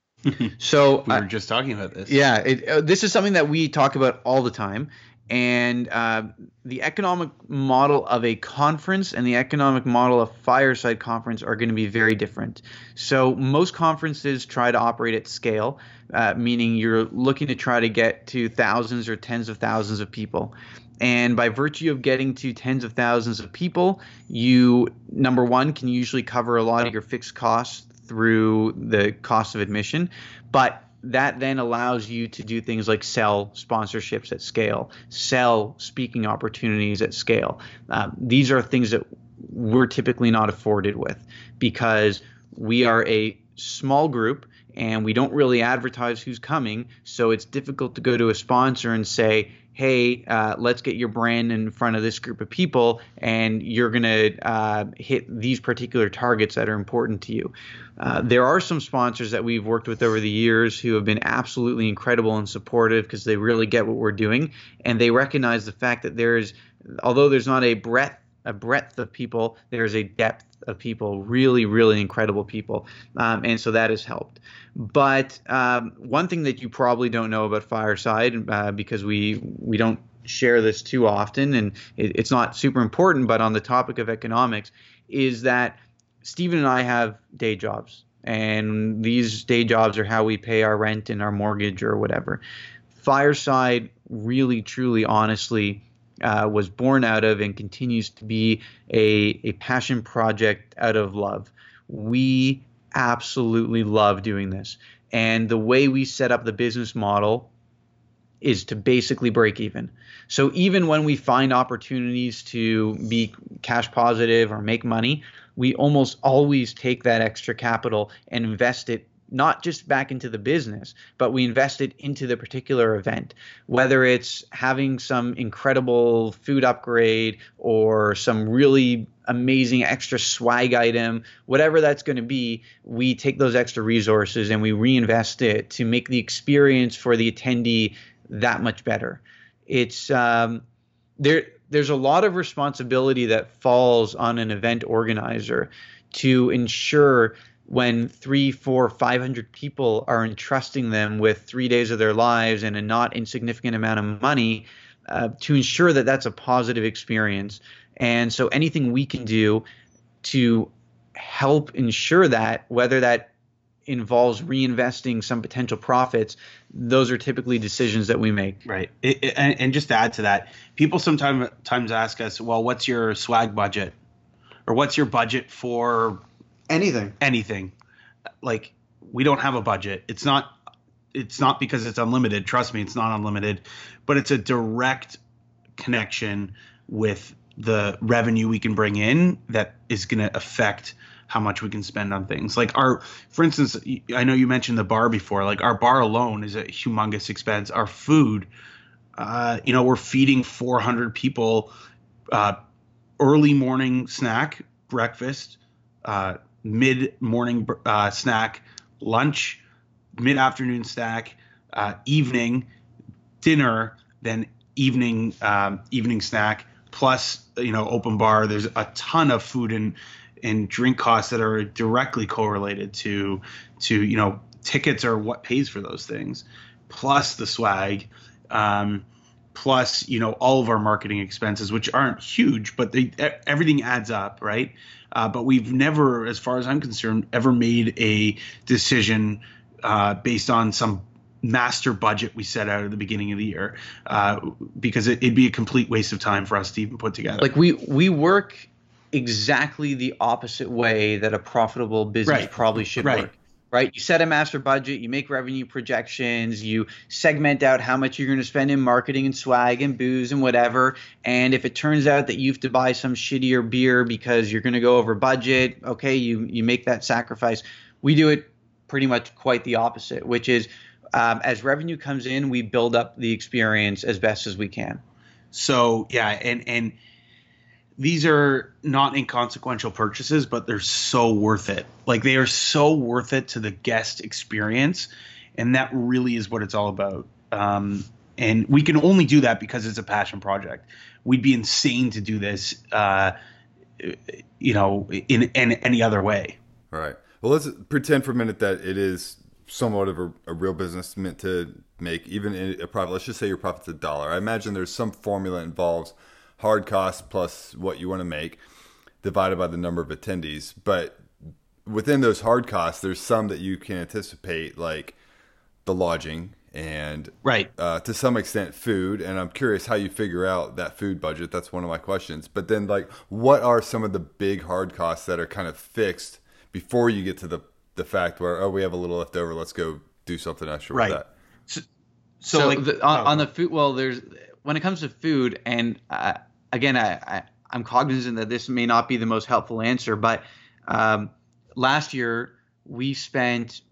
so we were uh, just talking about this. Yeah, it, uh, this is something that we talk about all the time, and uh, the economic model of a conference and the economic model of fireside conference are going to be very different. So most conferences try to operate at scale, uh, meaning you're looking to try to get to thousands or tens of thousands of people. And by virtue of getting to tens of thousands of people, you number one can usually cover a lot of your fixed costs through the cost of admission, but that then allows you to do things like sell sponsorships at scale, sell speaking opportunities at scale. Um, these are things that we're typically not afforded with because we are a small group and we don't really advertise who's coming. So it's difficult to go to a sponsor and say, hey, uh, let's get your brand in front of this group of people, and you're going to uh, hit these particular targets that are important to you. Uh, there are some sponsors that we've worked with over the years who have been absolutely incredible and supportive because they really get what we're doing, and they recognize the fact that there is, although there's not a breadth a breadth of people, there's a depth of people, really, really incredible people. Um, and so that has helped. But um, one thing that you probably don't know about Fireside, uh, because we we don't share this too often, and it, it's not super important, but on the topic of economics, is that Steven and I have day jobs, and these day jobs are how we pay our rent and our mortgage or whatever. Fireside really, truly, honestly uh, was born out of and continues to be a, a passion project out of love. We absolutely love doing this. And the way we set up the business model is to basically break even. So even when we find opportunities to be cash positive or make money, we almost always take that extra capital and invest it not just back into the business, but we invest it into the particular event. Whether it's having some incredible food upgrade or some really amazing extra swag item, whatever that's going to be, we take those extra resources and we reinvest it to make the experience for the attendee that much better. It's um, there. There's a lot of responsibility that falls on an event organizer to ensure when three, four, five hundred people are entrusting them with three days of their lives and a not insignificant amount of money, uh, to ensure that that's a positive experience. And so anything we can do to help ensure that, whether that involves reinvesting some potential profits, those are typically decisions that we make. Right. It, it, and, and, just to add to that, people sometimes times ask us, well, what's your swag budget? Or what's your budget for anything? Anything. Like we don't have a budget. It's not it's not because it's unlimited. Trust me, it's not unlimited, but it's a direct connection with the revenue we can bring in that is going to affect how much we can spend on things. Like our, for instance, I know you mentioned the bar before. Like our bar alone is a humongous expense. Our food, uh, you know, we're feeding 400 people uh, early morning snack, breakfast, uh, mid morning uh, snack, lunch, mid afternoon snack, uh, evening dinner, then evening um, evening snack plus you know open bar. There's a ton of food and and drink costs that are directly correlated to to you know tickets are what pays for those things plus the swag. Um, plus you know all of our marketing expenses which aren't huge but they everything adds up right uh, but we've never as far as i'm concerned ever made a decision uh, based on some master budget we set out at the beginning of the year uh, because it, would be a complete waste of time for us to even put together. Like we we work exactly the opposite way that a profitable business right. probably should right. work. Right, you set a master budget, you make revenue projections, you segment out how much you're going to spend in marketing and swag and booze and whatever. And if it turns out that you have to buy some shittier beer because you're going to go over budget, okay, you you make that sacrifice. We do it pretty much quite the opposite, which is um, as revenue comes in, we build up the experience as best as we can. So yeah, and and these are not inconsequential purchases, but they're so worth it. Like they are so worth it to the guest experience, and that really is what it's all about. Um, and we can only do that because it's a passion project. We'd be insane to do this, uh, you know, in, in any other way. All right. Well, let's pretend for a minute that it is somewhat of a, a, real business meant to make even a profit. Let's just say your profit's a dollar. I imagine there's some formula involves hard costs plus what you want to make divided by the number of attendees. But within those hard costs, there's some that you can anticipate, like the lodging and right uh, to some extent food. And I'm curious how you figure out that food budget. That's one of my questions. But then, like, what are some of the big hard costs that are kind of fixed before you get to the the fact where oh we have a little left over, let's go do something extra right. with that. So, so, so like the, on, oh. on, the food, well, there's when it comes to food, and uh, again, I, I am cognizant that this may not be the most helpful answer, but um, last year we spent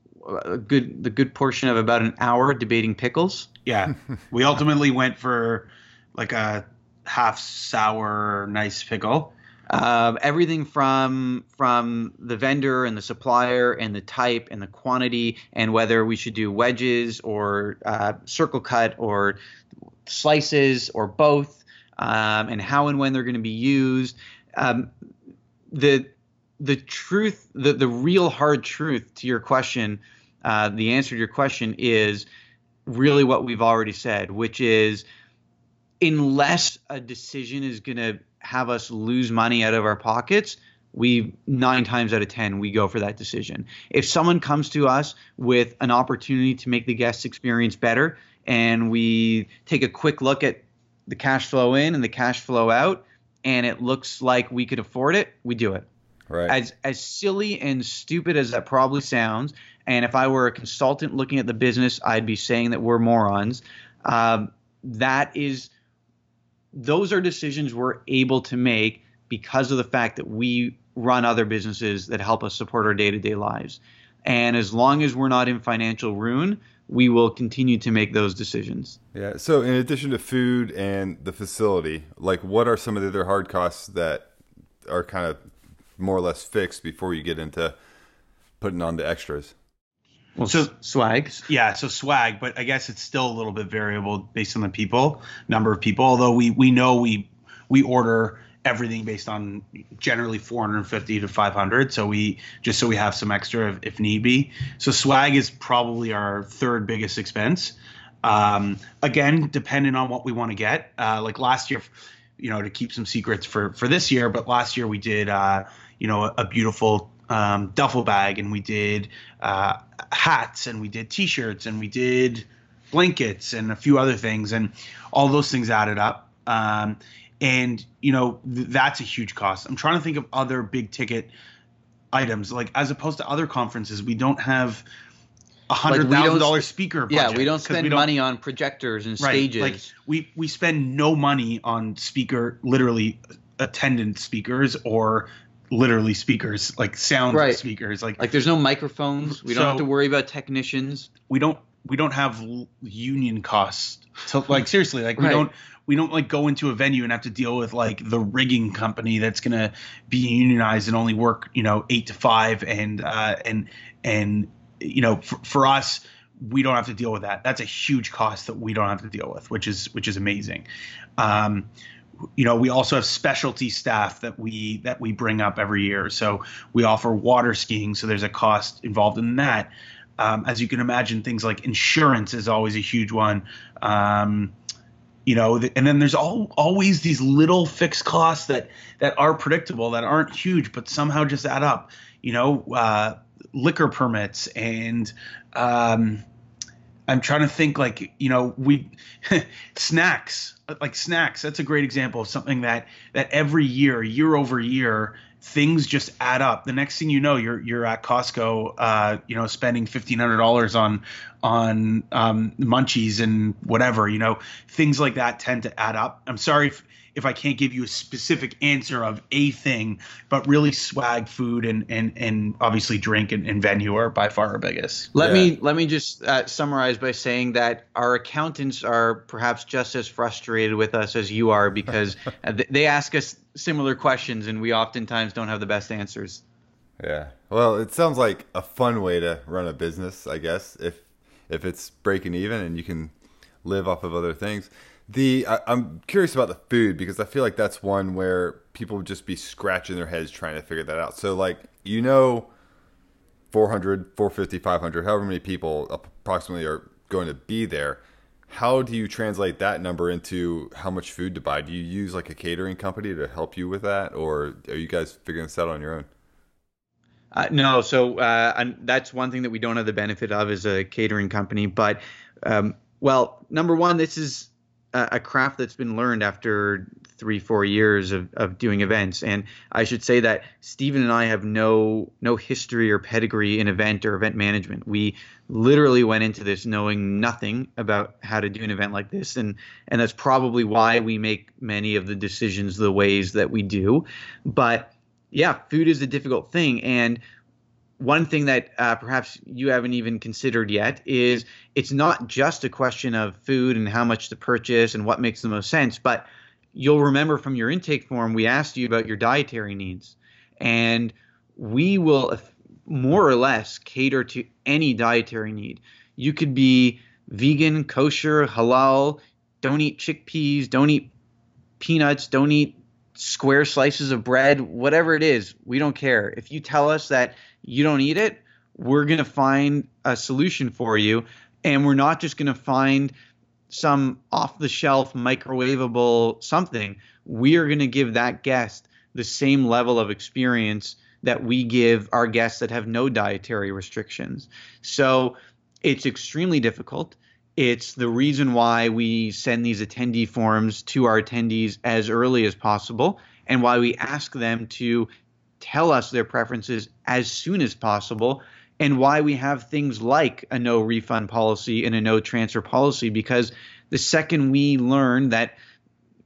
a good the good portion of about an hour debating pickles. Yeah, we ultimately went for like a half sour nice pickle um, everything from from the vendor and the supplier and the type and the quantity and whether we should do wedges or uh, circle cut or slices or both um, and how and when they're going to be used. Um, the the truth, the the real hard truth to your question, uh, the answer to your question is really what we've already said, which is unless a decision is going to have us lose money out of our pockets, we nine times out of ten we go for that decision. If someone comes to us with an opportunity to make the guest experience better, and we take a quick look at the cash flow in and the cash flow out, and it looks like we could afford it, we do it. Right. As as silly and stupid as that probably sounds, and if I were a consultant looking at the business, I'd be saying that we're morons. Um, that is those are decisions we're able to make because of the fact that we run other businesses that help us support our day-to-day lives And as long as we're not in financial ruin, we will continue to make those decisions. Yeah. So, in addition to food and the facility, like what are some of the other hard costs that are kind of more or less fixed before you get into putting on the extras? Well, so swags. Yeah, so swag, but I guess it's still a little bit variable based on the people, number of people. Although we we know we we order everything based on generally 450 to 500 so we just so we have some extra if, if need be. So swag is probably our third biggest expense. Um, again depending on what we want to get uh, like last year you know to keep some secrets for for this year but last year we did uh, you know a, a beautiful um, duffel bag and we did uh, hats and we did t-shirts and we did blankets and a few other things and all those things added up. Um, and you know th- that's a huge cost. I'm trying to think of other big ticket items. Like as opposed to other conferences we don't have a hundred thousand like dollar speaker yeah we don't spend we don't, money on projectors and right, stages. like we we spend no money on speaker literally attendant speakers or literally speakers like sound right. speakers. Like like there's no microphones. We so don't have to worry about technicians. We don't we don't have union costs so like seriously like we don't we don't like go into a venue and have to deal with like the rigging company that's gonna be unionized and only work you know eight to five and uh, and and you know for, for us we don't have to deal with that. That's a huge cost that we don't have to deal with, which is which is amazing. Um, you know, we also have specialty staff that we that we bring up every year. So we offer water skiing, so there's a cost involved in that. Um, as you can imagine, things like insurance is always a huge one. Um, you know and then there's all, always these little fixed costs that that are predictable that aren't huge but somehow just add up you know uh, liquor permits and um, i'm trying to think like you know we snacks like snacks that's a great example of something that that every year year over year things just add up. The next thing you know, you're you're at Costco, uh, you know, spending fifteen hundred dollars on on um, munchies and whatever. You know, things like that tend to add up. I'm sorry if if I can't give you a specific answer of a thing, but really swag, food, and and and obviously drink and, and venue are by far our biggest. Let yeah. me let me just uh, summarize by saying that our accountants are perhaps just as frustrated with us as you are because they ask us similar questions and we oftentimes don't have the best answers. Yeah. Well, it sounds like a fun way to run a business, I guess, if if it's breaking even and you can live off of other things. The I, am curious about the food because I feel like that's one where people would just be scratching their heads trying to figure that out. So like you know 400, 450, 500, however many people approximately are going to be there. How do you translate that number into how much food to buy? Do you use like a catering company to help you with that, or are you guys figuring this out on your own? Uh, no, so uh, that's one thing that we don't have the benefit of as a catering company. But um, well, number one, this is a, craft that's been learned after three, four years of, of doing events. And I should say that Steven and I have no no history or pedigree in event or event management. We literally went into this knowing nothing about how to do an event like this, and and that's probably why we make many of the decisions the ways that we do. But yeah, food is a difficult thing, and one thing that uh, perhaps you haven't even considered yet is it's not just a question of food and how much to purchase and what makes the most sense, but you'll remember from your intake form we asked you about your dietary needs, and we will more or less cater to any dietary need. You could be vegan, kosher, halal, don't eat chickpeas, don't eat peanuts, don't eat square slices of bread, whatever it is, we don't care. If you tell us that you don't eat it, we're going to find a solution for you. And we're not just going to find some off the shelf microwavable something. We are going to give that guest the same level of experience that we give our guests that have no dietary restrictions. So it's extremely difficult. It's the reason why we send these attendee forms to our attendees as early as possible and why we ask them to tell us their preferences as soon as possible and why we have things like a no refund policy and a no transfer policy because the second we learn that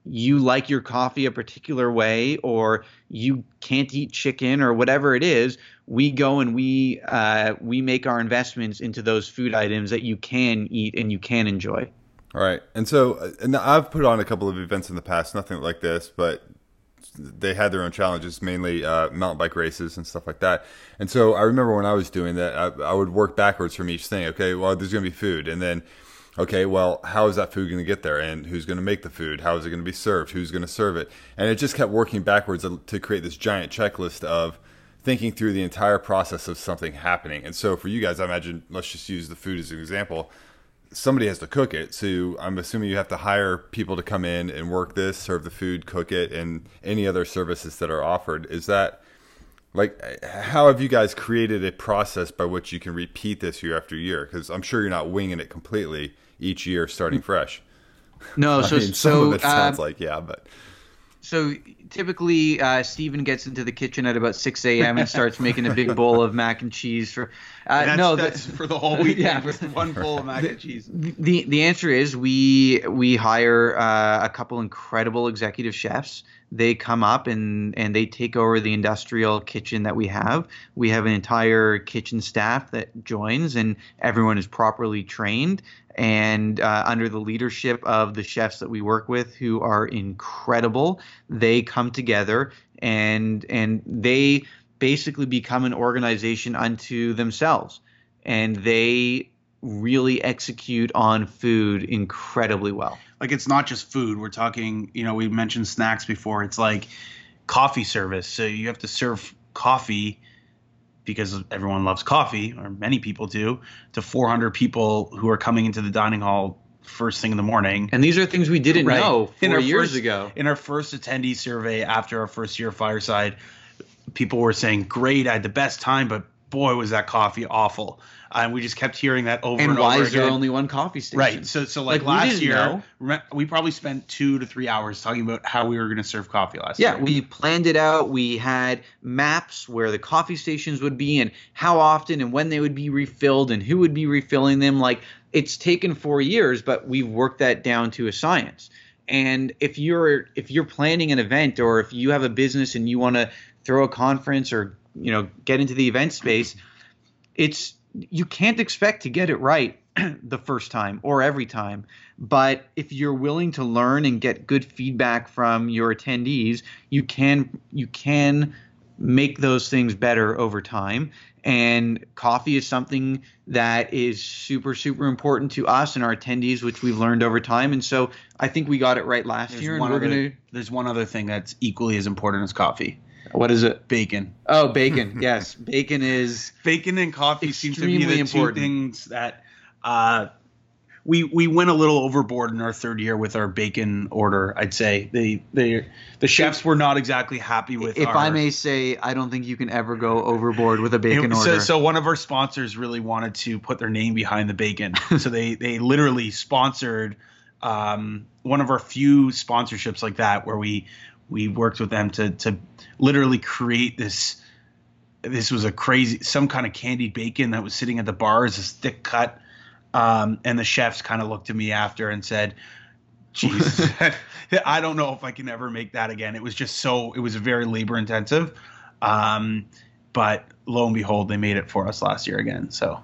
you like your coffee a particular way or you can't eat chicken or whatever it is we go and we uh, we make our investments into those food items that you can eat and you can enjoy. All right. And so uh, and i've put on a couple of events in the past nothing like this but they had their own challenges, mainly uh, mountain bike races and stuff like that. And so I remember when I was doing that, I, I would work backwards from each thing. Okay, well, there's going to be food, and then okay, well, how is that food going to get there? And who's going to make the food? How is it going to be served? Who's going to serve it? And it just kept working backwards to create this giant checklist of thinking through the entire process of something happening. And so for you guys, I imagine, let's just use the food as an example. Somebody has to cook it. So I'm assuming you have to hire people to come in and work this, serve the food, cook it, and any other services that are offered. Is that like how have you guys created a process by which you can repeat this year after year because i'm sure you're not winging it completely each year starting fresh no so mean, so of it sounds uh, like yeah but so typically uh, Steven gets into the kitchen at about 6 a.m. and starts making a big bowl of mac and cheese for. Uh, that's, no, that's the, for the whole week. Yeah, one bowl of mac and cheese. The the answer is we we hire uh, a couple incredible executive chefs they come up and and they take over the industrial kitchen that we have. We have an entire kitchen staff that joins, and everyone is properly trained and uh, under the leadership of the chefs that we work with, who are incredible. They come together and and they basically become an organization unto themselves, and they really execute on food incredibly well like it's not just food. We're talking, you know, we mentioned snacks before. It's like coffee service. So you have to serve coffee because everyone loves coffee, or many people do, to 400 people who are coming into the dining hall first thing in the morning. And these are things we didn't right. know four years first, ago. In our first attendee survey after our first year fireside, people were saying, "Great, I had the best time, but boy, was that coffee awful." And we just kept hearing that over and, and why is there only one coffee station? Right. So so like, like last year, know. we probably spent two to three hours talking about how we were going to serve coffee last yeah, year. Yeah, we planned it out. We had maps where the coffee stations would be and how often and when they would be refilled and who would be refilling them. Like it's taken four years, but we've worked that down to a science. And if you're if you're planning an event or if you have a business and you want to throw a conference or you know get into the event space, it's you can't expect to get it right the first time or every time. But if you're willing to learn and get good feedback from your attendees, you can you can make those things better over time. And coffee is something that is super, super important to us and our attendees, which we've learned over time. And so I think we got it right last there's year. And we're other, gonna there's one other thing that's equally as important as coffee. What is it? Bacon. Oh, bacon. yes, bacon is bacon and coffee seem to be the important. two things that uh, we we went a little overboard in our third year with our bacon order. I'd say the the the chefs were not exactly happy with. If our, I may say, I don't think you can ever go overboard with a bacon so, order. So one of our sponsors really wanted to put their name behind the bacon, so they they literally sponsored um, one of our few sponsorships like that where we we worked with them to to literally create this this was a crazy some kind of candied bacon that was sitting at the bar as a thick cut um, and the chefs kind of looked at me after and said Jesus, I don't know if I can ever make that again. It was just so, it was very labor intensive. Um, but lo and behold, they made it for us last year again. So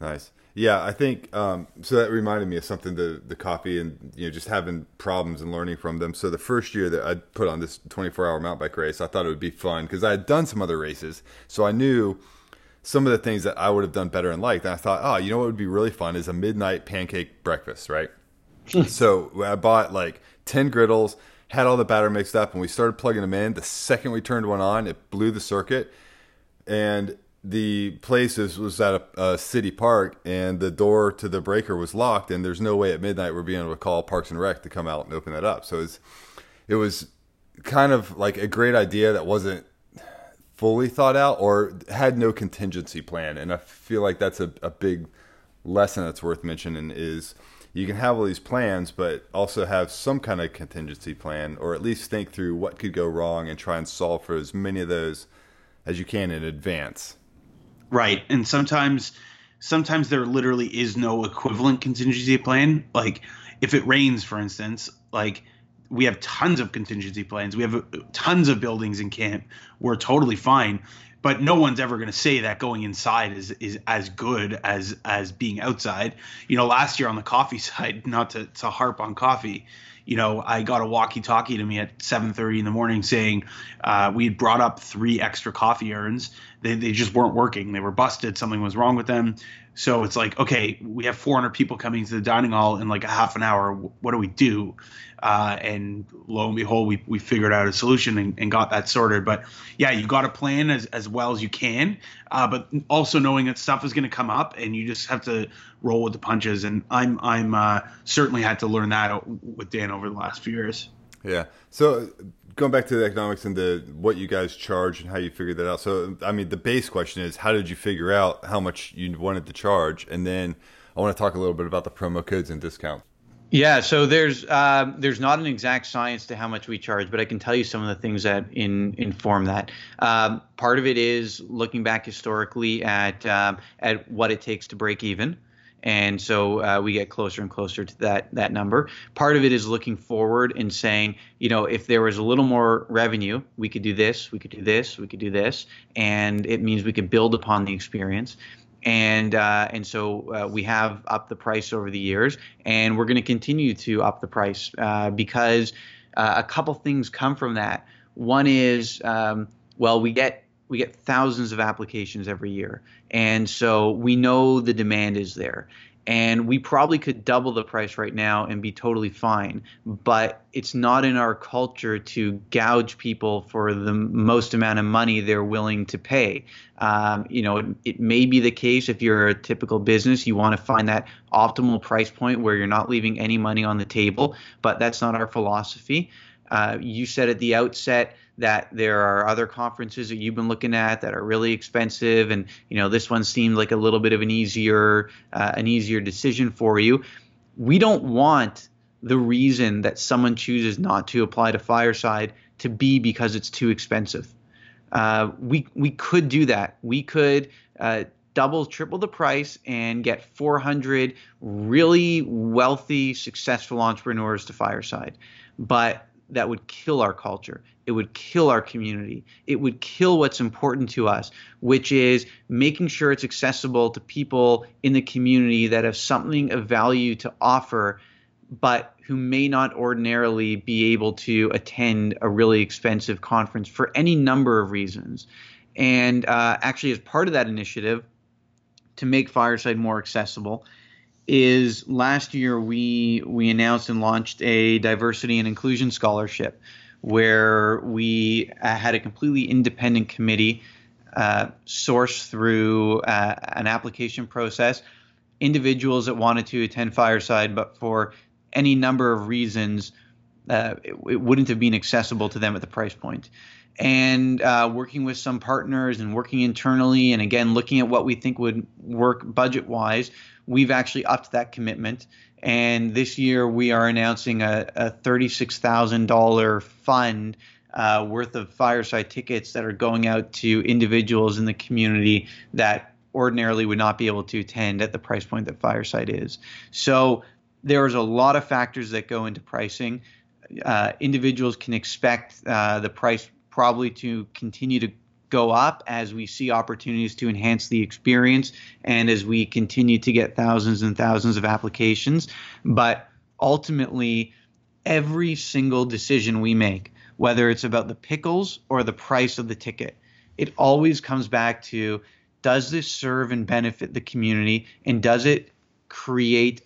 nice. Yeah, I think um, so. That reminded me of something the the coffee and you know just having problems and learning from them. So the first year that I put on this 24 hour mountain bike race, I thought it would be fun because I had done some other races, so I knew some of the things that I would have done better and liked. And I thought, oh, you know what would be really fun is a midnight pancake breakfast, right? so I bought like 10 griddles, had all the batter mixed up, and we started plugging them in. The second we turned one on, it blew the circuit, and the place was at a, a, city park and the door to the breaker was locked and there's no way at midnight we're being able to call Parks and Rec to come out and open that up. So it was, it was kind of like a great idea that wasn't fully thought out or had no contingency plan. And I feel like that's a, a big lesson that's worth mentioning is you can have all these plans, but also have some kind of contingency plan or at least think through what could go wrong and try and solve for as many of those as you can in advance Right. And sometimes sometimes there literally is no equivalent contingency plan. Like if it rains, for instance, like we have tons of contingency plans. We have uh, tons of buildings in camp. We're totally fine. But no one's ever going to say that going inside is is as good as as being outside. You know, last year on the coffee side, not to, to harp on coffee, you know, I got a walkie-talkie to me at 7:30 in the morning saying uh, we had brought up three extra coffee urns. They, they just weren't working. They were busted. Something was wrong with them. So it's like, okay, we have 400 people coming to the dining hall in like a half an hour. What do we do? Uh, and lo and behold, we, we figured out a solution and, and got that sorted. But yeah, you got to plan as, as well as you can, uh, but also knowing that stuff is going to come up and you just have to roll with the punches. And I'm I'm uh, certainly had to learn that with Dan over the last few years. Yeah. So going back to the economics and the what you guys charge and how you figured that out. So I mean, the base question is how did you figure out how much you wanted to charge, and then I want to talk a little bit about the promo codes and discounts. Yeah, so there's uh, there's not an exact science to how much we charge, but I can tell you some of the things that in, inform that. Um, part of it is looking back historically at um, at what it takes to break even, and so uh, we get closer and closer to that that number. Part of it is looking forward and saying, you know, if there was a little more revenue, we could do this, we could do this, we could do this, and it means we could build upon the experience and uh, and so uh, we have upped the price over the years, and we're going to continue to up the price uh, because uh, a couple things come from that. One is, um, well, we get we get thousands of applications every year, and so we know the demand is there, and we probably could double the price right now and be totally fine. But it's not in our culture to gouge people for the most amount of money they're willing to pay. Um, you know it, it, may be the case if you're a typical business you want to find that optimal price point where you're not leaving any money on the table but that's not our philosophy. Uh, you said at the outset that there are other conferences that you've been looking at that are really expensive, and you know this one seemed like a little bit of an easier uh, an easier decision for you. We don't want the reason that someone chooses not to apply to Fireside to be because it's too expensive. Uh, we we could do that. We could uh, double, triple the price and get 400 really wealthy, successful entrepreneurs to Fireside. But that would kill our culture. It would kill our community. It would kill what's important to us, which is making sure it's accessible to people in the community that have something of value to offer, but who may not ordinarily be able to attend a really expensive conference for any number of reasons. And uh, actually, as part of that initiative, to make Fireside more accessible, is last year we we announced and launched a diversity and inclusion scholarship where we uh, had a completely independent committee uh, source through uh, an application process. Individuals that wanted to attend fireside but for any number of reasons uh, it, it, wouldn't have been accessible to them at the price point and uh, working with some partners and working internally and again looking at what we think would work budget wise we've actually upped that commitment. And this year we are announcing a, a $36,000 fund uh, worth of fireside tickets that are going out to individuals in the community that ordinarily would not be able to attend at the price point that fireside is. So there's a lot of factors that go into pricing. Uh, individuals can expect uh, the price probably to continue to go up as we see opportunities to enhance the experience and as we continue to get thousands and thousands of applications. But ultimately, every single decision we make, whether it's about the pickles or the price of the ticket, it always comes back to does this serve and benefit the community and does it create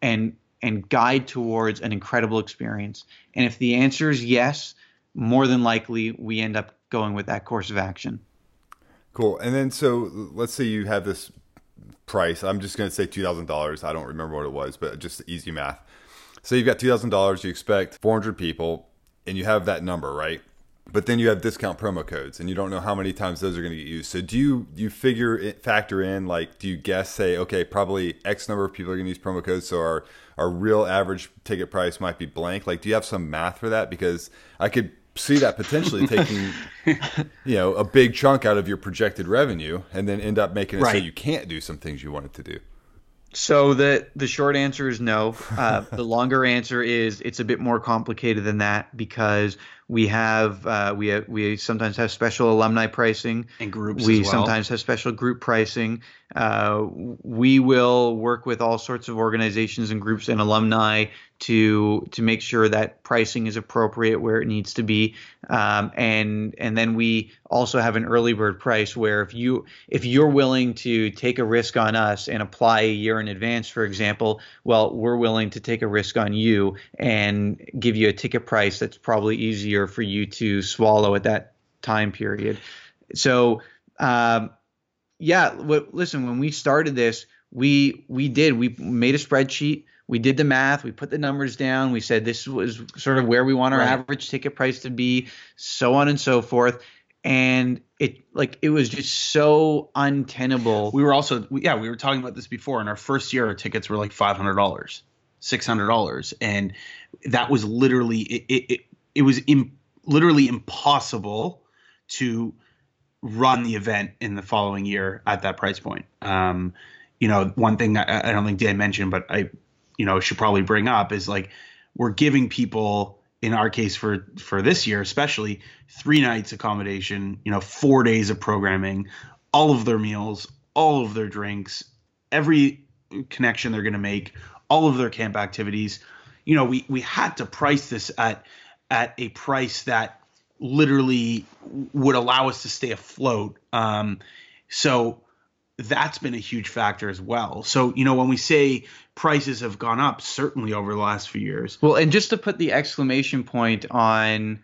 and and guide towards an incredible experience? And if the answer is yes, more than likely we end up going with that course of action. Cool. And then so let's say you have this price. I'm just going to say $2,000. I don't remember what it was, but just easy math. So you've got $2,000, you expect 400 people, and you have that number, right? But then you have discount promo codes, and you don't know how many times those are going to get used. So do you you figure it, factor in like do you guess say okay probably X number of people are going to use promo codes, so our our real average ticket price might be blank. Like do you have some math for that? Because I could see that potentially taking you know a big chunk out of your projected revenue and then end up making it right. so you can't do some things you wanted to do So the the short answer is no. Uh, the longer answer is it's a bit more complicated than that because we have uh, we have, we sometimes have special alumni pricing and groups. We well. sometimes have special group pricing. Uh, we will work with all sorts of organizations and groups and alumni to to make sure that pricing is appropriate where it needs to be. Um, and and then we also have an early bird price where if you if you're willing to take a risk on us and apply a year in advance, for example, well, we're willing to take a risk on you and give you a ticket price that's probably easier for you to swallow at that time period. So. Um, yeah, listen, when we started this, we we did we made a spreadsheet we did the math we put the numbers down we said this was sort of where we want our right. average ticket price to be so on and so forth. And it like it was just so untenable. We were also yeah we were talking about this before. In our first year our tickets were like $500 $600 and that was literally it it, it, it was Im- literally impossible to run the event in the following year at that price point. Um, you know, one thing I, I, don't think Dan mentioned, but I, you know, should probably bring up is like we're giving people, in our case for for this year especially, three nights accommodation, you know, four days of programming, all of their meals, all of their drinks, every connection they're going to make, all of their camp activities. You know, we we had to price this at at a price that literally would allow us to stay afloat. Um, so that's been a huge factor as well. So, you know, when we say prices have gone up, certainly over the last few years. Well, and just to put the exclamation point on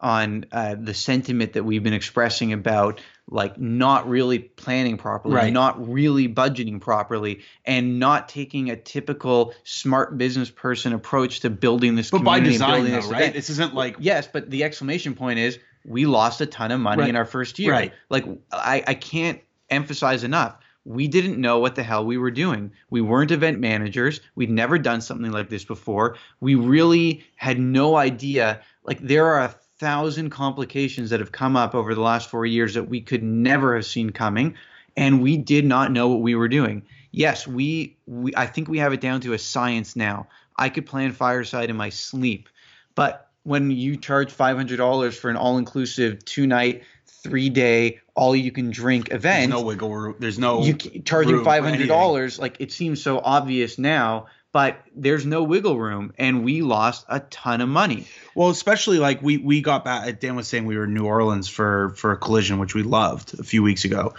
on uh, the sentiment that we've been expressing about like not really planning properly, right. not really budgeting properly, and not taking a typical smart business person approach to building this. But by design, though, this right? Event. This isn't like yes, but the exclamation point is we lost a ton of money right. in our first year. Right. Like I, I can't emphasize enough. We didn't know what the hell we were doing. We weren't event managers. We'd never done something like this before. We really had no idea. Like there are thousand complications that have come up over the last four years that we could never have seen coming, and we did not know what we were doing. Yes, we, we I think we have it down to a science now. I could plan fireside in my sleep, but when you charge five hundred dollars for an all-inclusive two-night, three-day, all-you-can-drink event, there's no wiggle room. There's no you charging five hundred dollars. Like it seems so obvious now but there's no wiggle room and we lost a ton of money. Well especially like we we got back dan was saying we were in new orleans for for a collision which we loved a few weeks ago.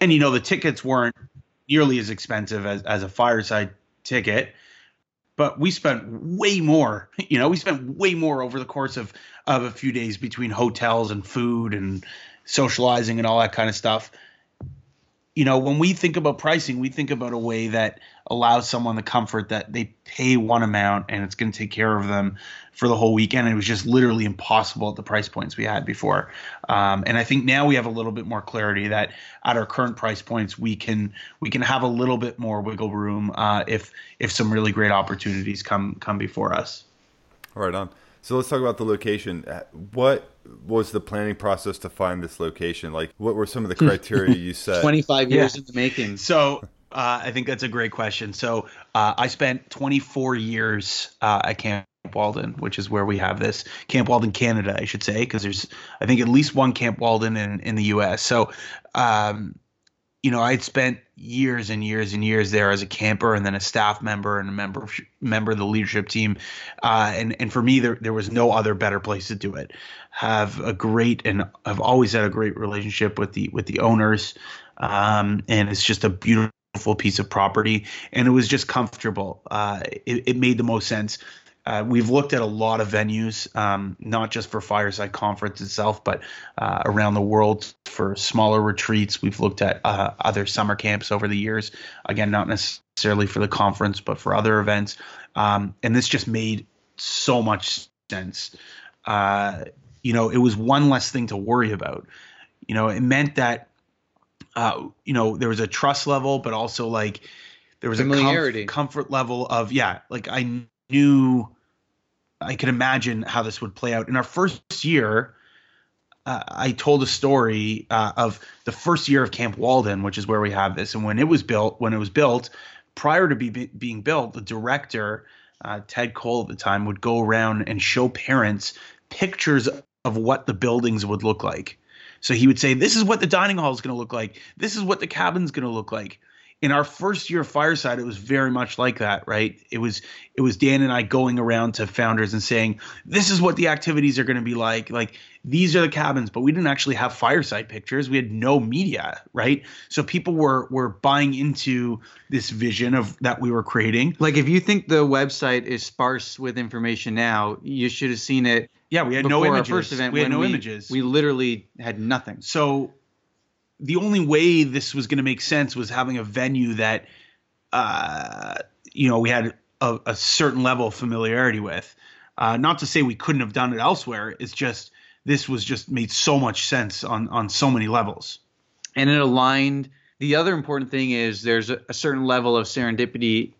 And you know the tickets weren't nearly as expensive as, as a fireside ticket but we spent way more you know we spent way more over the course of of a few days between hotels and food and socializing and all that kind of stuff you know, when we think about pricing, we think about a way that allows someone the comfort that they pay one amount and it's going to take care of them for the whole weekend. And it was just literally impossible at the price points we had before. Um, and I think now we have a little bit more clarity that at our current price points, we can we can have a little bit more wiggle room uh, if if some really great opportunities come come before us. Right on. So let's talk about the location. Uh, what was the planning process to find this location? Like, what were some of the criteria you set? 25 years yeah. in the making. So, uh, I think that's a great question. So, uh, I spent 24 years uh, at Camp Walden, which is where we have this Camp Walden, Canada, I should say, because there's, I think, at least one Camp Walden in, in the U.S. So, um, you know, I'd spent years and years and years there as a camper and then a staff member and a member member of the leadership team. Uh, and and for me, there there was no other better place to do it. Have a great and I've always had a great relationship with the with the owners, um, and it's just a beautiful piece of property, and it was just comfortable. Uh, it, it made the most sense. Uh, we've looked at a lot of venues, um, not just for Fireside Conference itself, but uh, around the world for smaller retreats. We've looked at uh, other summer camps over the years. Again, not necessarily for the conference, but for other events. Um, and this just made so much sense. Uh, you know, it was one less thing to worry about. You know, it meant that, uh, you know, there was a trust level, but also like there was a comf- comfort level of, yeah, like I knew I could imagine how this would play out. In our first year, uh, I told a story uh, of the first year of Camp Walden, which is where we have this, and when it was built, when it was built, prior to be, being built, the director, uh, Ted Cole at the time, would go around and show parents pictures of what the buildings would look like. So he would say, This is what the dining hall is going to look like. This is what the cabin's going to look like in our first year of fireside it was very much like that right? It was it was dan and i going around to founders and saying this is what the activities are going to be like. Like these are the cabins. But we didn't actually have fireside pictures. We had no media right? So people were were buying into this vision of that we were creating. Like if you think the website is sparse with information now you should have seen it yeah we had no images our first event we had no we, images. we literally had nothing. So the only way this was going to make sense was having a venue that uh, you know we had a, a, certain level of familiarity with. Uh, not to say we couldn't have done it elsewhere. It's just this was just made so much sense on on so many levels. And it aligned. The other important thing is there's a, a certain level of serendipity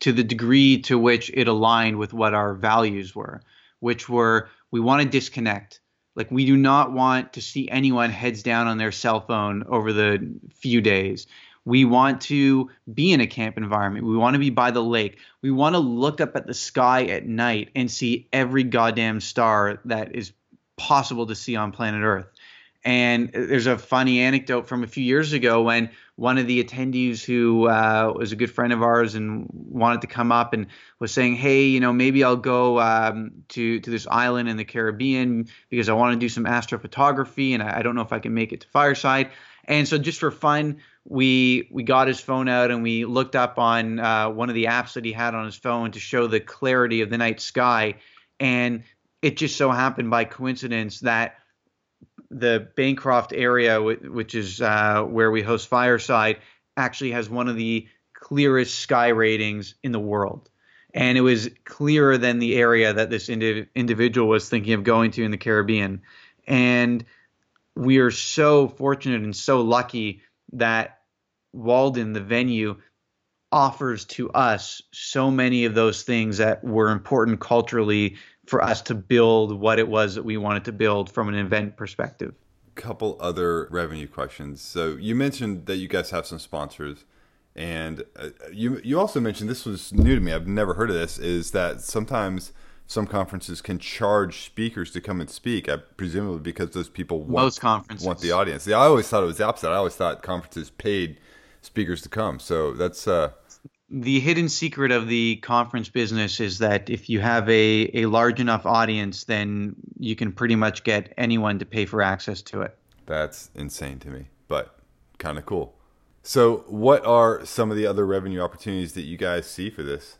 to the degree to which it aligned with what our values were, which were we want to disconnect like we do not want to see anyone heads down on their cell phone over the few days. We want to be in a camp environment. We want to be by the lake. We want to look up at the sky at night and see every goddamn star that is possible to see on planet Earth. And there's a funny anecdote from a few years ago when one of the attendees who uh, was a good friend of ours and wanted to come up and was saying, "Hey, you know, maybe I'll go um, to to this island in the Caribbean because I want to do some astrophotography, and I, I don't know if I can make it to Fireside." And so, just for fun, we we got his phone out and we looked up on uh, one of the apps that he had on his phone to show the clarity of the night sky, and it just so happened by coincidence that the Bancroft area, which is uh, where we host Fireside, actually has one of the clearest sky ratings in the world. And it was clearer than the area that this indi- individual was thinking of going to in the Caribbean. And we are so fortunate and so lucky that Walden, the venue, offers to us so many of those things that were important culturally for us to build what it was that we wanted to build from an event perspective. Couple other revenue questions. So you mentioned that you guys have some sponsors, and uh, you you also mentioned this was new to me. I've never heard of this. Is that sometimes some conferences can charge speakers to come and speak, I, presumably because those people want, Most conferences. want the audience. Yeah, I always thought it was the opposite. I always thought conferences paid speakers to come. So that's uh, the hidden secret of the conference business is that if you have a, a large enough audience, then you can pretty much get anyone to pay for access to it. That's insane to me, but kind of cool. So, what are some of the other revenue opportunities that you guys see for this?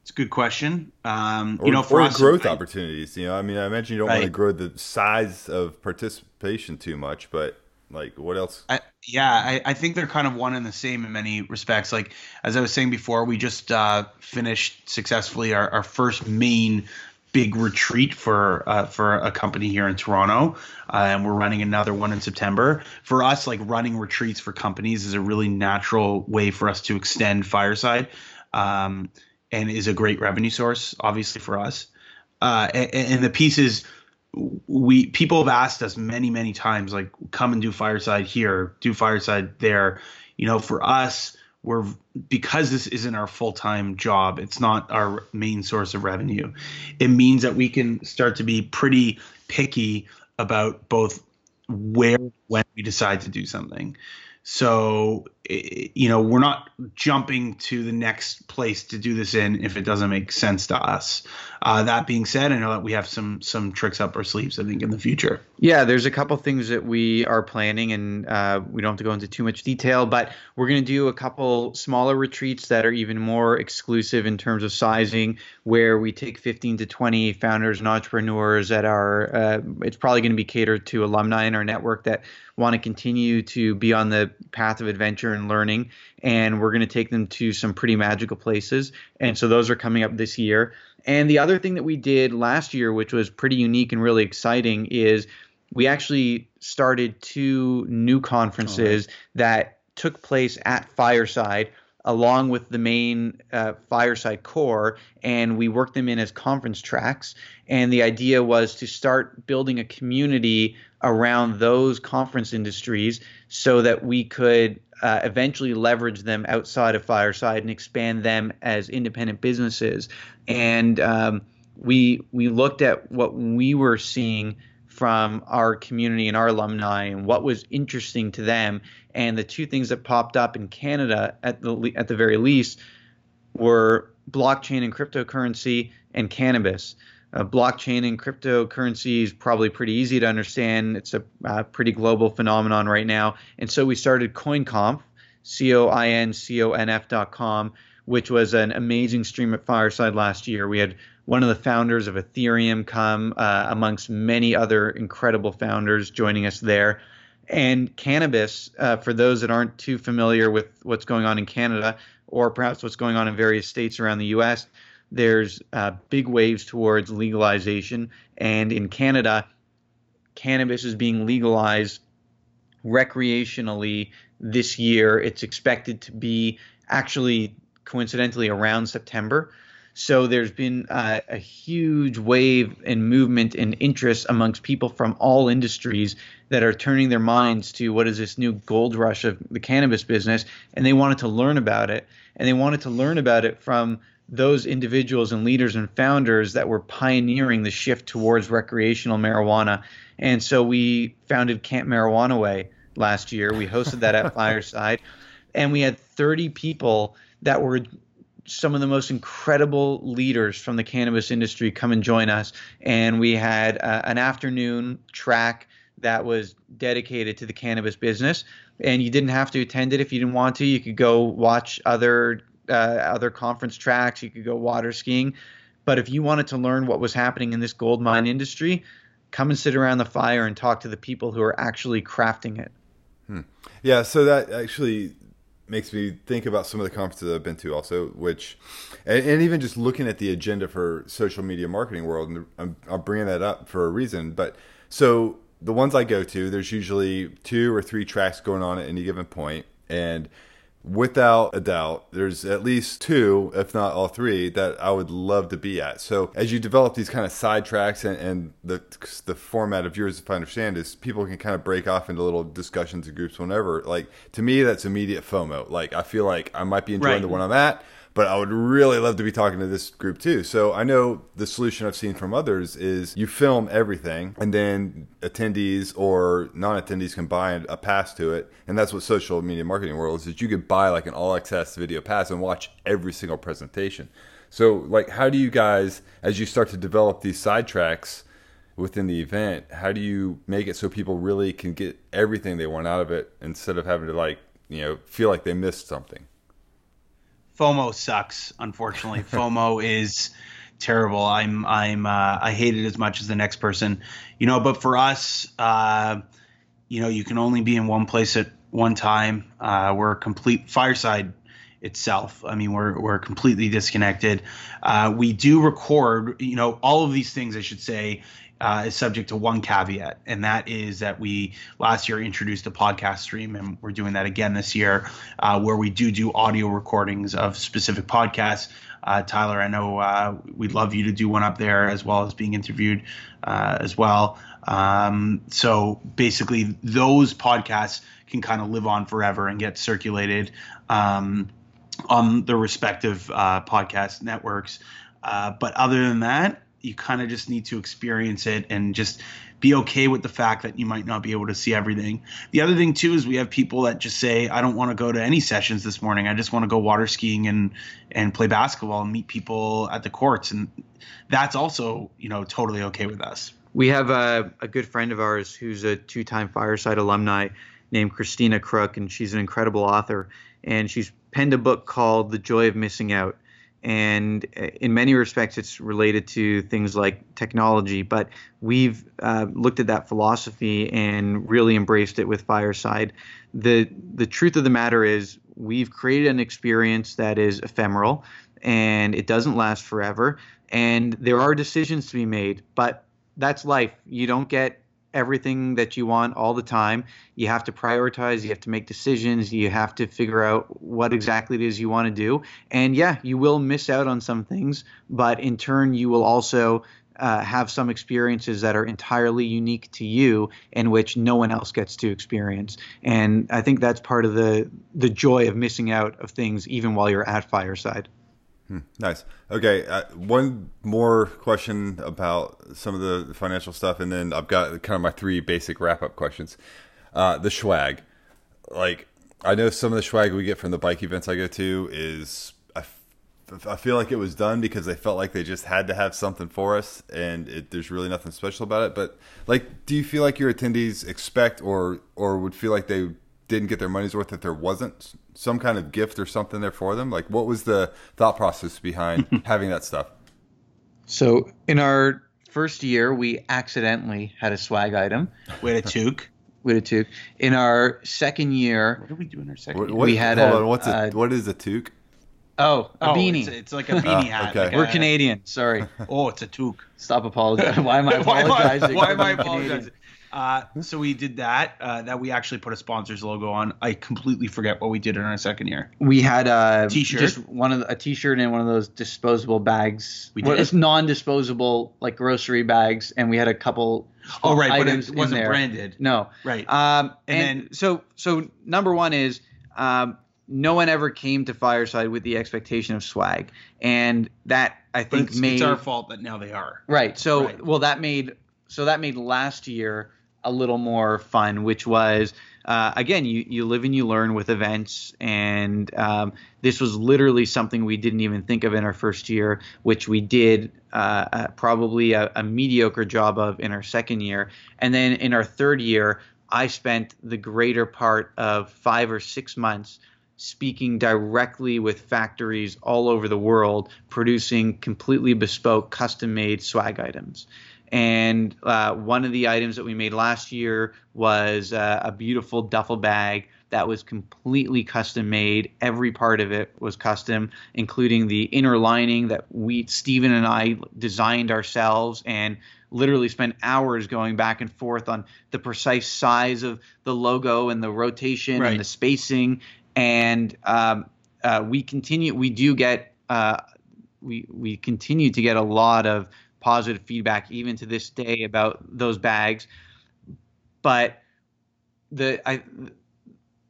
It's a good question. Um, or, you know, for or us, growth I, opportunities. You know, I mean, I imagine you don't right. want to grow the size of participation too much, but like, what else? I, yeah, I, I, think they're kind of one and the same in many respects. Like as I was saying before, we just uh, finished successfully our, our, first main big retreat for uh, for a company here in Toronto, uh, and we're running another one in September. For us, like running retreats for companies is a really natural way for us to extend Fireside, um, and is a great revenue source, obviously for us. Uh, and, and the pieces we people have asked us many many times like come and do fireside here do fireside there. You know for us we're because this isn't our full-time job it's not our main source of revenue it means that we can start to be pretty picky about both where when we decide to do something. So, you know, we're not jumping to the next place to do this in if it doesn't make sense to us. Uh, that being said, I know that we have some some tricks up our sleeves. I think in the future. Yeah, there's a couple things that we are planning, and uh, we don't have to go into too much detail, but we're going to do a couple smaller retreats that are even more exclusive in terms of sizing, where we take 15 to 20 founders and entrepreneurs that are. Uh, it's probably going to be catered to alumni in our network that want to continue to be on the path of adventure and learning. And we're going to take them to some pretty magical places. And so those are coming up this year. And the other thing that we did last year, which was pretty unique and really exciting, is we actually started two new conferences right. that took place at Fireside along with the main uh, fireside core and we worked them in as conference tracks and the idea was to start building a community around those conference industries so that we could uh, eventually leverage them outside of Fireside and expand them as independent businesses. And um, we we looked at what we were seeing from our community and our alumni and what was interesting to them. And the two things that popped up in Canada at the at the very least were blockchain and cryptocurrency and cannabis. Uh, blockchain and cryptocurrency is probably pretty easy to understand. It's a uh, pretty global phenomenon right now. And so we started CoinConf, C O I N C O N F dot com, which was an amazing stream at Fireside last year. We had one of the founders of Ethereum come, uh, amongst many other incredible founders joining us there. And cannabis, uh, for those that aren't too familiar with what's going on in Canada or perhaps what's going on in various states around the US, there's uh, big waves towards legalization. And in Canada, cannabis is being legalized recreationally this year. It's expected to be actually coincidentally around September. So there's been uh, a huge wave and movement and interest amongst people from all industries that are turning their minds to what is this new gold rush of the cannabis business, and they wanted to learn about it, and they wanted to learn about it from those individuals and leaders and founders that were pioneering the shift towards recreational marijuana. And so we founded Camp Marijuana Way last year. We hosted that at Fireside, and we had 30 people that were some of the most incredible leaders from the cannabis industry come and join us. And we had uh, an afternoon track that was dedicated to the cannabis business. And you didn't have to attend it if you didn't want to. You could go watch other uh, other conference tracks. You could go water skiing. But if you wanted to learn what was happening in this gold mine industry, come and sit around the fire and talk to the people who are actually crafting it. Hmm. Yeah, so that actually makes me think about some of the conferences I've been to also, which, and, and even just looking at the agenda for social media marketing world, and I'm, I'm bringing that up for a reason. But so the ones I go to, there's usually two or three tracks going on at any given point, and without a doubt, there's at least two, if not all three, that I would love to be at. So as you develop these kind of side tracks and, and the the format of yours, if I understand, is people can kind of break off into little discussions and groups whenever. Like to me, that's immediate FOMO. Like I feel like I might be enjoying right. the one I'm at but I would really love to be talking to this group too. So I know the solution I've seen from others is you film everything and then attendees or non-attendees can buy a pass to it. And that's what social media marketing world is that you could buy like an all access video pass and watch every single presentation. So like how do you guys as you start to develop these sidetracks within the event, how do you make it so people really can get everything they want out of it instead of having to like, you know, feel like they missed something? FOMO sucks. Unfortunately, FOMO is terrible. I'm I'm uh, I hate it as much as the next person, you know. But for us, uh, you know, you can only be in one place at one time. Uh, we're a complete fireside itself. I mean, we're we're completely disconnected. Uh, we do record, you know, all of these things. I should say uh, is subject to one caveat, and that is that we last year introduced a podcast stream, and we're doing that again this year, uh, where we do do audio recordings of specific podcasts. Uh, Tyler, I know uh, we'd love you to do one up there as well as being interviewed uh, as well. Um, so basically, those podcasts can kind of live on forever and get circulated um, on the respective uh, podcast networks. but other than that, you kind of just need to experience it and just be okay with the fact that you might not be able to see everything. The other thing too is we have people that just say, I don't want to go to any sessions this morning. I just want to go water skiing and and play basketball and meet people at the courts, and that's also you know totally okay with us. We have a, a good friend of ours who's a two-time Fireside alumni named Christina Crook, and she's an incredible author, and she's penned a book called The Joy of Missing Out and uh, in many respects it's related to things like technology but we've uh, looked at that philosophy and really embraced it with fireside. The the truth of the matter is we've created an experience that is ephemeral and it doesn't last forever and there are decisions to be made but that's life. You don't get everything that you want all the time. You have to prioritize, you have to make decisions, you have to figure out what exactly it is you want to do. And yeah, you will miss out on some things, but in turn, you will also uh, have some experiences that are entirely unique to you and which no one else gets to experience. And I think that's part of the the joy of missing out of things even while you're at Fireside. Hmm, nice. Okay, uh, one more question about some of the financial stuff, and then I've got kind of my three basic wrap up questions. Uh, the swag, like I know some of the swag we get from the bike events I go to is I feel like it was done because they felt like they just had to have something for us, and it, there's really nothing special about it. But like, do you feel like your attendees expect or or would feel like they didn't get their money's worth if there wasn't some kind of gift or something there for them? Like, what was the thought process behind having that stuff? So in our first year, we accidentally had a swag item. We had a toque. We had a toque. In our second year, what did we do in our second? What, year? what, we had hold a, on, what's a, uh, what is a toque? Oh, a oh, beanie. It's, it's like a beanie Oh, hat. okay. like We're a- Canadian. Sorry. Oh, it's a toque. Stop apologizing. Why am I why am I, apologizing? why am I being Canadian? apologizing? Uh, so we did that. Uh, that we actually put a sponsor's logo on. I completely forget what we did in our second year. We had a T-shirt? just one of the, a t-shirt and one of those disposable bags. We Well, did? It's non-disposable like grocery bags, and we had a couple. Oh, right, but it wasn't branded. No. Right. Um, And and, then- so so number one is um, no one ever came to Fireside with the expectation of swag, and that I think it's, made it's our fault that now they are. Right. So Right. well that made so that made last year a little more fun, which was uh, again you you live and you learn with events, and um, this was literally something we didn't even think of in our first year, which we did uh, uh, probably a, a mediocre job of in our second year, and then in our third year, I spent the greater part of five or six months speaking directly with factories all over the world producing completely bespoke custom made swag items and uh, one of the items that we made last year was uh, a beautiful duffel bag that was completely custom made. Every part of it was custom, including the inner lining that we, Steven and I, designed ourselves and literally spent hours going back and forth on the precise size of the logo and the rotation Right. and the spacing. And um, uh, we continue, we do get, uh, we we continue to get a lot of positive feedback even to this day about those bags. But the I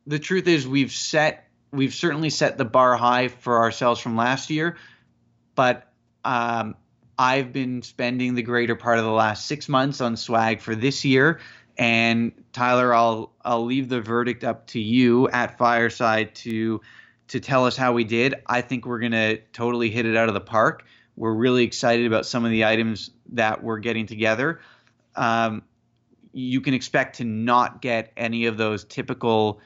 the truth is we've set we've certainly set the bar high for ourselves from last year, but um, I've been spending the greater part of the last six months on swag for this year. And Tyler, I'll I'll leave the verdict up to you at Fireside to to tell us how we did. I think we're gonna totally hit it out of the park. We're really excited about some of the items that we're getting together. Um, you can expect to not get any of those typical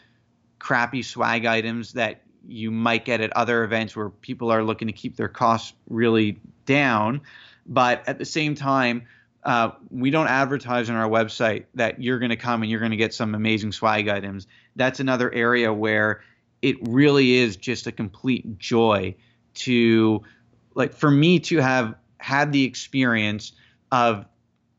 crappy swag items that you might get at other events where people are looking to keep their costs really down. But at the same time, uh, we don't advertise on our website that you're going to come and you're going to get some amazing swag items. That's another area where it really is just a complete joy to, like, for me to have had the experience of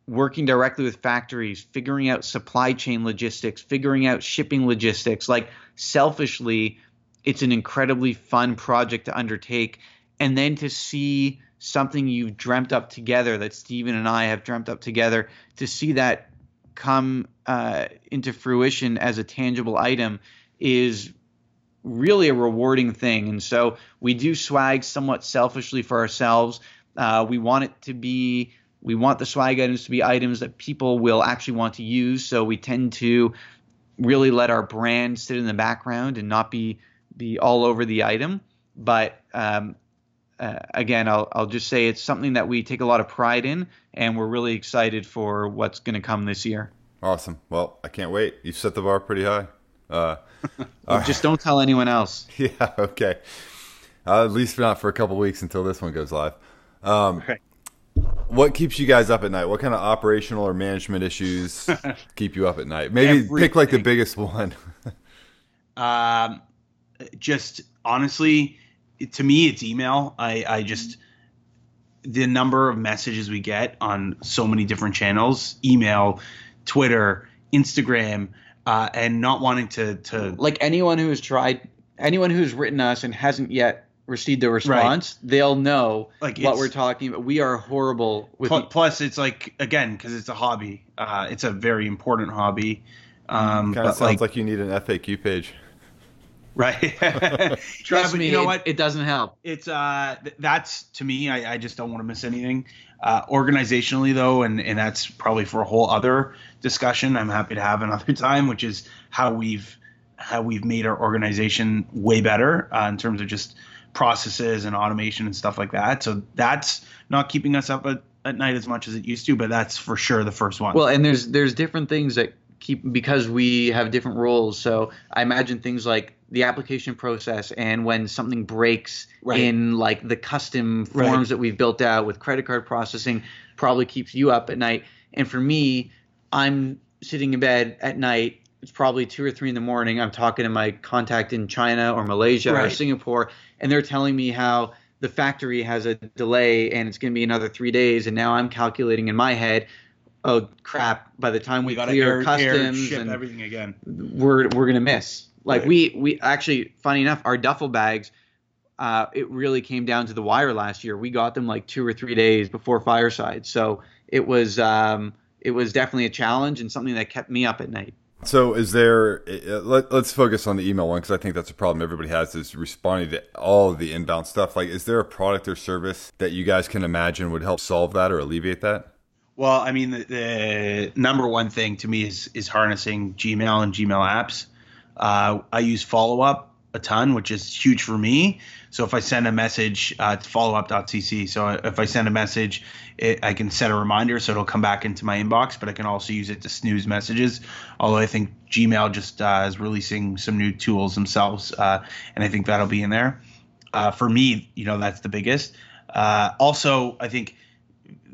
working directly with factories, figuring out supply chain logistics, figuring out shipping logistics. Like selfishly, it's an incredibly fun project to undertake. And then to see something you've dreamt up together that Steven and I have dreamt up together, to see that come uh, into fruition as a tangible item is really a rewarding thing. And so we do swag somewhat selfishly for ourselves. Uh, we want it to be we want the swag items to be items that people will actually want to use. So we tend to really let our brand sit in the background and not be be all over the item. But um, uh, again, I'll I'll just say it's something that we take a lot of pride in, and we're really excited for what's going to come this year. Awesome. Well, I can't wait. You set the bar pretty high. Uh, Just don't tell anyone else. yeah. Okay. Uh, at least not for a couple weeks until this one goes live. Um, Right. What keeps you guys up at night? What kind of operational or management issues keep you up at night? Maybe pick like the biggest one. Um, just honestly, to me, it's email. I, I just the number of messages we get on so many different channels, email, Twitter, Instagram, uh, and not wanting to to Like anyone who has tried, anyone who's written us and hasn't yet received the response, right. they'll know like what we're talking about. We are horrible with. Plus, plus it's like again because it's a hobby. Uh, it's a very important hobby. Um, kind of sounds like, like, you need an FAQ page. Right. Trust yeah, me, you know it, what? It doesn't help. It's uh, th- that's to me. I, I just don't want to miss anything. Uh, organizationally, though, and and that's probably for a whole other discussion. I'm happy to have another time, which is how we've how we've made our organization way better uh, in terms of just processes and automation and stuff like that. So that's not keeping us up at, at night as much as it used to, but that's for sure the first one. Well, and there's there's different things that keep because we have different roles. So I imagine things like the application process and when something breaks right. in like the custom forms right. that we've built out with credit card processing probably keeps you up at night. And for me, I'm sitting in bed at night. It's probably two or three in the morning. I'm talking to my contact in China or Malaysia right. or Singapore, and they're telling me how the factory has a delay and it's going to be another three days. And now I'm calculating in my head, oh crap! By the time we, we clear air, customs air, and everything again, we're we're gonna miss. Like right. we we actually, funny enough, our duffel bags. Uh, it really came down to the wire last year. We got them like two or three days before Fireside, so it was um, it was definitely a challenge and something that kept me up at night. So, is there? Uh, let, us focus on the email one because I think that's a problem everybody has is responding to all of the inbound stuff. Like, is there a product or service that you guys can imagine would help solve that or alleviate that? Well, I mean, the, the number one thing to me is is harnessing Gmail and Gmail apps. Uh, I use follow up a ton, which is huge for me. So if I send a message, uh, it's followup.cc. So if I send a message, it, I can set a reminder so it'll come back into my inbox, but I can also use it to snooze messages. Although I think Gmail just uh, is releasing some new tools themselves, uh, and I think that'll be in there. Uh, for me, you know, that's the biggest. Uh, also, I think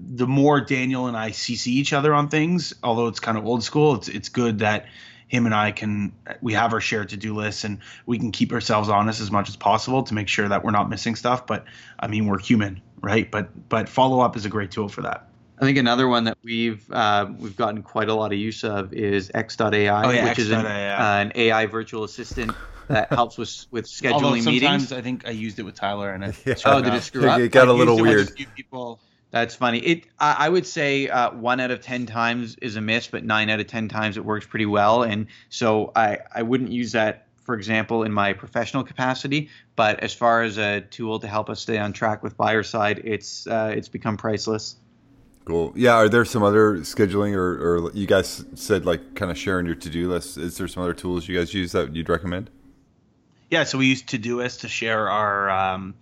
the more Daniel and I CC each other on things, although it's kind of old school, it's it's good that him and I can we have our shared to do lists and we can keep ourselves honest as much as possible to make sure that we're not missing stuff. But I mean, we're human, right? But but follow up is a great tool for that. I think another one that we've uh, we've gotten quite a lot of use of is X.AI, oh, yeah, which X. is an, uh, an, AI virtual assistant that helps with with scheduling Although sometimes meetings. I think I used it with Tyler and it. Yeah. Oh, did it screw up? It got a little weird. People that's funny. It I, I would say uh, one out of ten times is a miss, but nine out of ten times it works pretty well. And so I I wouldn't use that, for example, in my professional capacity. But as far as a tool to help us stay on track with Fireside, it's uh, it's become priceless. Cool. Yeah. Are there some other scheduling or, or you guys said like kind of sharing your to do list? Is there some other tools you guys use that you'd recommend? Yeah. So we use Todoist to share our um,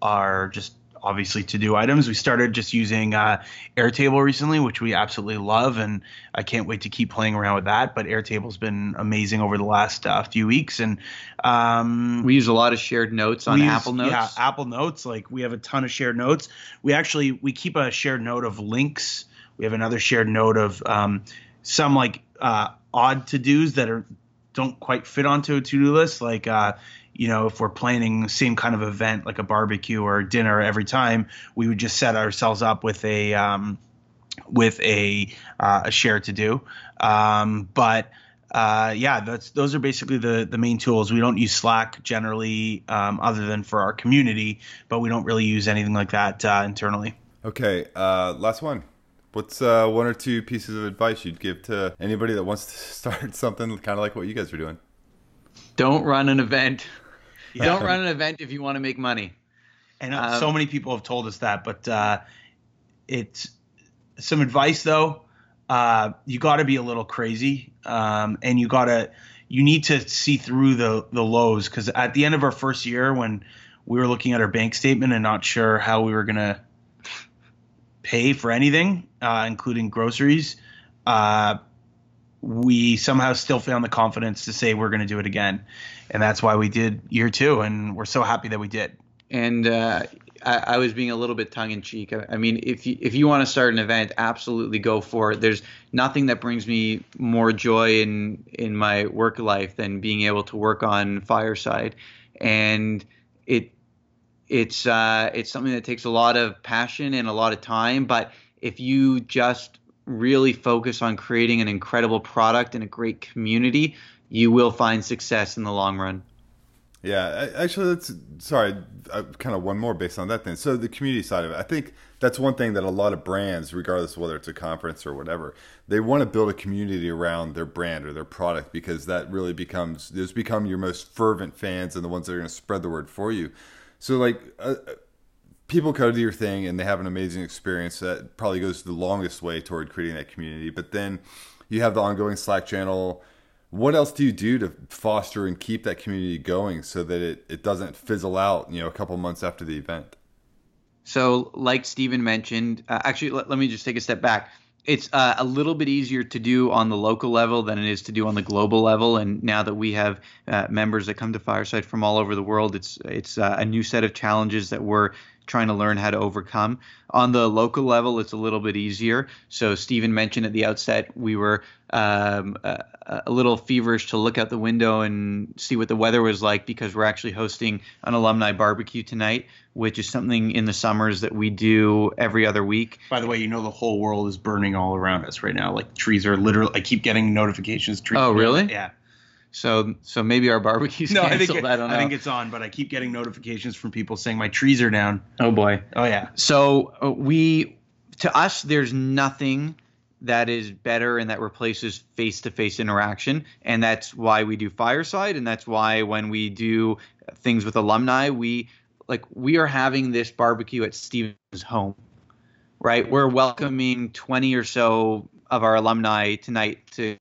our just obviously to do items. We started just using uh, Airtable recently, which we absolutely love, and I can't wait to keep playing around with that. But Airtable's been amazing over the last uh, few weeks, and um, we use a lot of shared notes on Apple Notes. Yeah, Apple Notes. Like we have a ton of shared notes. We actually we keep a shared note of links. We have another shared note of um, some like uh, odd to dos that are don't quite fit onto a to do list, like uh, you know, if we're planning the same kind of event like a barbecue or dinner every time, we would just set ourselves up with a um, with a uh, a share to do. Um, but uh, yeah, that's those are basically the the main tools. We don't use Slack generally, um, other than for our community, but we don't really use anything like that uh, internally. Okay, uh, last one. What's uh, one or two pieces of advice you'd give to anybody that wants to start something kind of like what you guys are doing? Don't run an event. Don't run an event if you want to make money. And um, so many people have told us that, but uh, it's some advice though. Uh, you got to be a little crazy, um, and you got to you need to see through the the lows because at the end of our first year, when we were looking at our bank statement and not sure how we were gonna pay for anything, uh, including groceries, uh, we somehow still found the confidence to say we're going to do it again, and that's why we did year two, and we're so happy that we did. And uh, I, I, was being a little bit tongue in cheek. I, I, mean, if you if you want to start an event, absolutely go for it. There's nothing that brings me more joy in in my work life than being able to work on Fireside, and it it's uh, it's something that takes a lot of passion and a lot of time. But if you just really focus on creating an incredible product and a great community, you will find success in the long run. Yeah, actually, that's sorry. kind of one more based on that. Then, so the community side of it, I think that's one thing that a lot of brands, regardless of whether it's a conference or whatever, they want to build a community around their brand or their product because that really becomes those become your most fervent fans and the ones that are going to spread the word for you. So, like, uh, people go to your thing and they have an amazing experience. That probably goes the longest way toward creating that community. But then you have the ongoing Slack channel what else do you do to foster and keep that community going so that it, it doesn't fizzle out you know a couple months after the event? So like Steven mentioned uh, actually let, let, me just take a step back. It's uh, a little bit easier to do on the local level than it is to do on the global level. And now that we have uh, members that come to fireside from all over the world it's it's uh, a new set of challenges that we're trying to learn how to overcome. On the local level, it's a little bit easier. So, Steven mentioned at the outset, we were um, a, a, little feverish to look out the window and see what the weather was like because we're actually hosting an alumni barbecue tonight, which is something in the summers that we do every other week. By the way, you know the whole world is burning all around us right now. Like trees are literally. I keep getting notifications. Trees oh, really? Yeah. So so maybe our barbecue's no, canceled. I, think it, I don't know. I think it's on, but I keep getting notifications from people saying my trees are down. Oh boy. Oh yeah. So uh, we to us there's nothing that is better and that replaces face-to-face interaction and that's why we do fireside and that's why when we do things with alumni we like we are having this barbecue at Steven's home right we're welcoming 20 or so of our alumni tonight to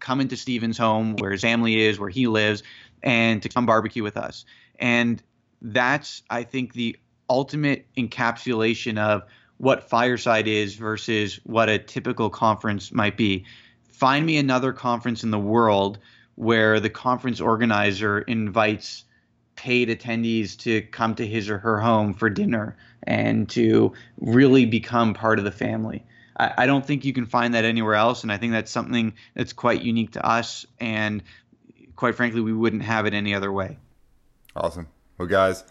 come into Steven's home where his family is, where he lives, and to come barbecue with us. And that's, I think, the ultimate encapsulation of what Fireside is versus what a typical conference might be. Find me another conference in the world where the conference organizer invites paid attendees to come to his or her home for dinner and to really become part of the family. I, I don't think you can find that anywhere else, and I think that's something that's quite unique to us. And quite frankly, we wouldn't have it any other way. Awesome. Well, guys,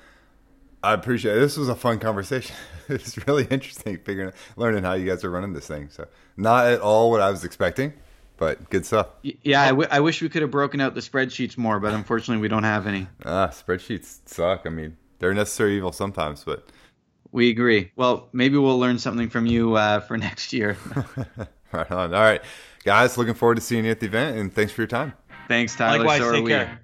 I appreciate it. This was a fun conversation. it's really interesting figuring, learning how you guys are running this thing. So, not at all what I was expecting, but good stuff. Yeah, I, w- I wish we could have broken out the spreadsheets more, but unfortunately, we don't have any. Ah, spreadsheets suck. I mean, they're necessary evil sometimes, but we agree. Well, maybe we'll learn something from you uh, for next year. right on. All right, guys. Looking forward to seeing you at the event, and thanks for your time. Thanks, Tyler. Likewise. So take care.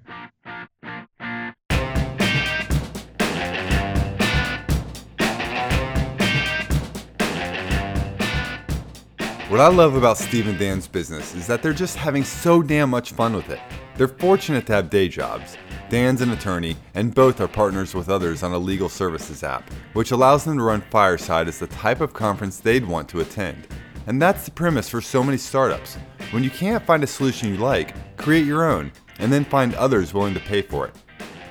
What I love about Steve and Dan's business is that they're just having so damn much fun with it. They're fortunate to have day jobs Dan's an attorney, and both are partners with others on a legal services app, which allows them to run Fireside as the type of conference they'd want to attend. And that's the premise for so many startups. When you can't find a solution you like, create your own, and then find others willing to pay for it.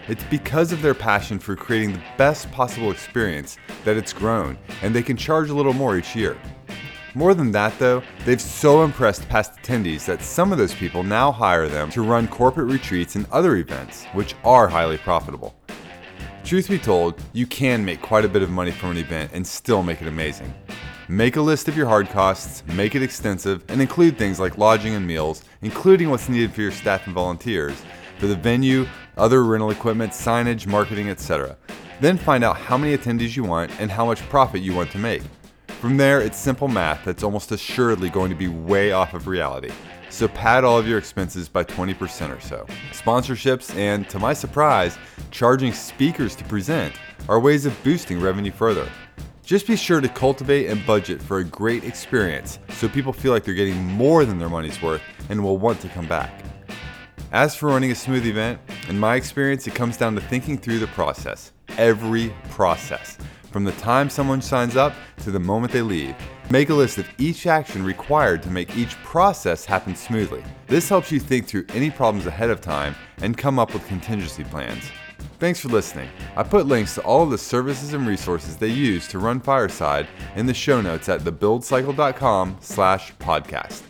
It's because of their passion for creating the best possible experience that it's grown, and they can charge a little more each year. More than that, though, they've so impressed past attendees that some of those people now hire them to run corporate retreats and other events, which are highly profitable. Truth be told, you can make quite a bit of money from an event and still make it amazing. Make a list of your hard costs, make it extensive, and include things like lodging and meals, including what's needed for your staff and volunteers, for the venue, other rental equipment, signage, marketing, etc. Then find out how many attendees you want and how much profit you want to make. From there, it's simple math that's almost assuredly going to be way off of reality. So pad all of your expenses by 20% or so. Sponsorships and, to my surprise, charging speakers to present are ways of boosting revenue further. Just be sure to cultivate and budget for a great experience so people feel like they're getting more than their money's worth and will want to come back. As for running a smooth event, in my experience, it comes down to thinking through the process. Every process from the time someone signs up to the moment they leave. Make a list of each action required to make each process happen smoothly. This helps you think through any problems ahead of time and come up with contingency plans. Thanks for listening. I put links to all of the services and resources they use to run Fireside in the show notes at thebuildcycle.com slash podcast.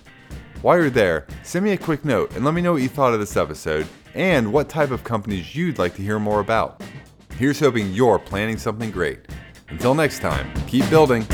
While you're there, send me a quick note and let me know what you thought of this episode and what type of companies you'd like to hear more about. Here's hoping you're planning something great. Until next time, keep building.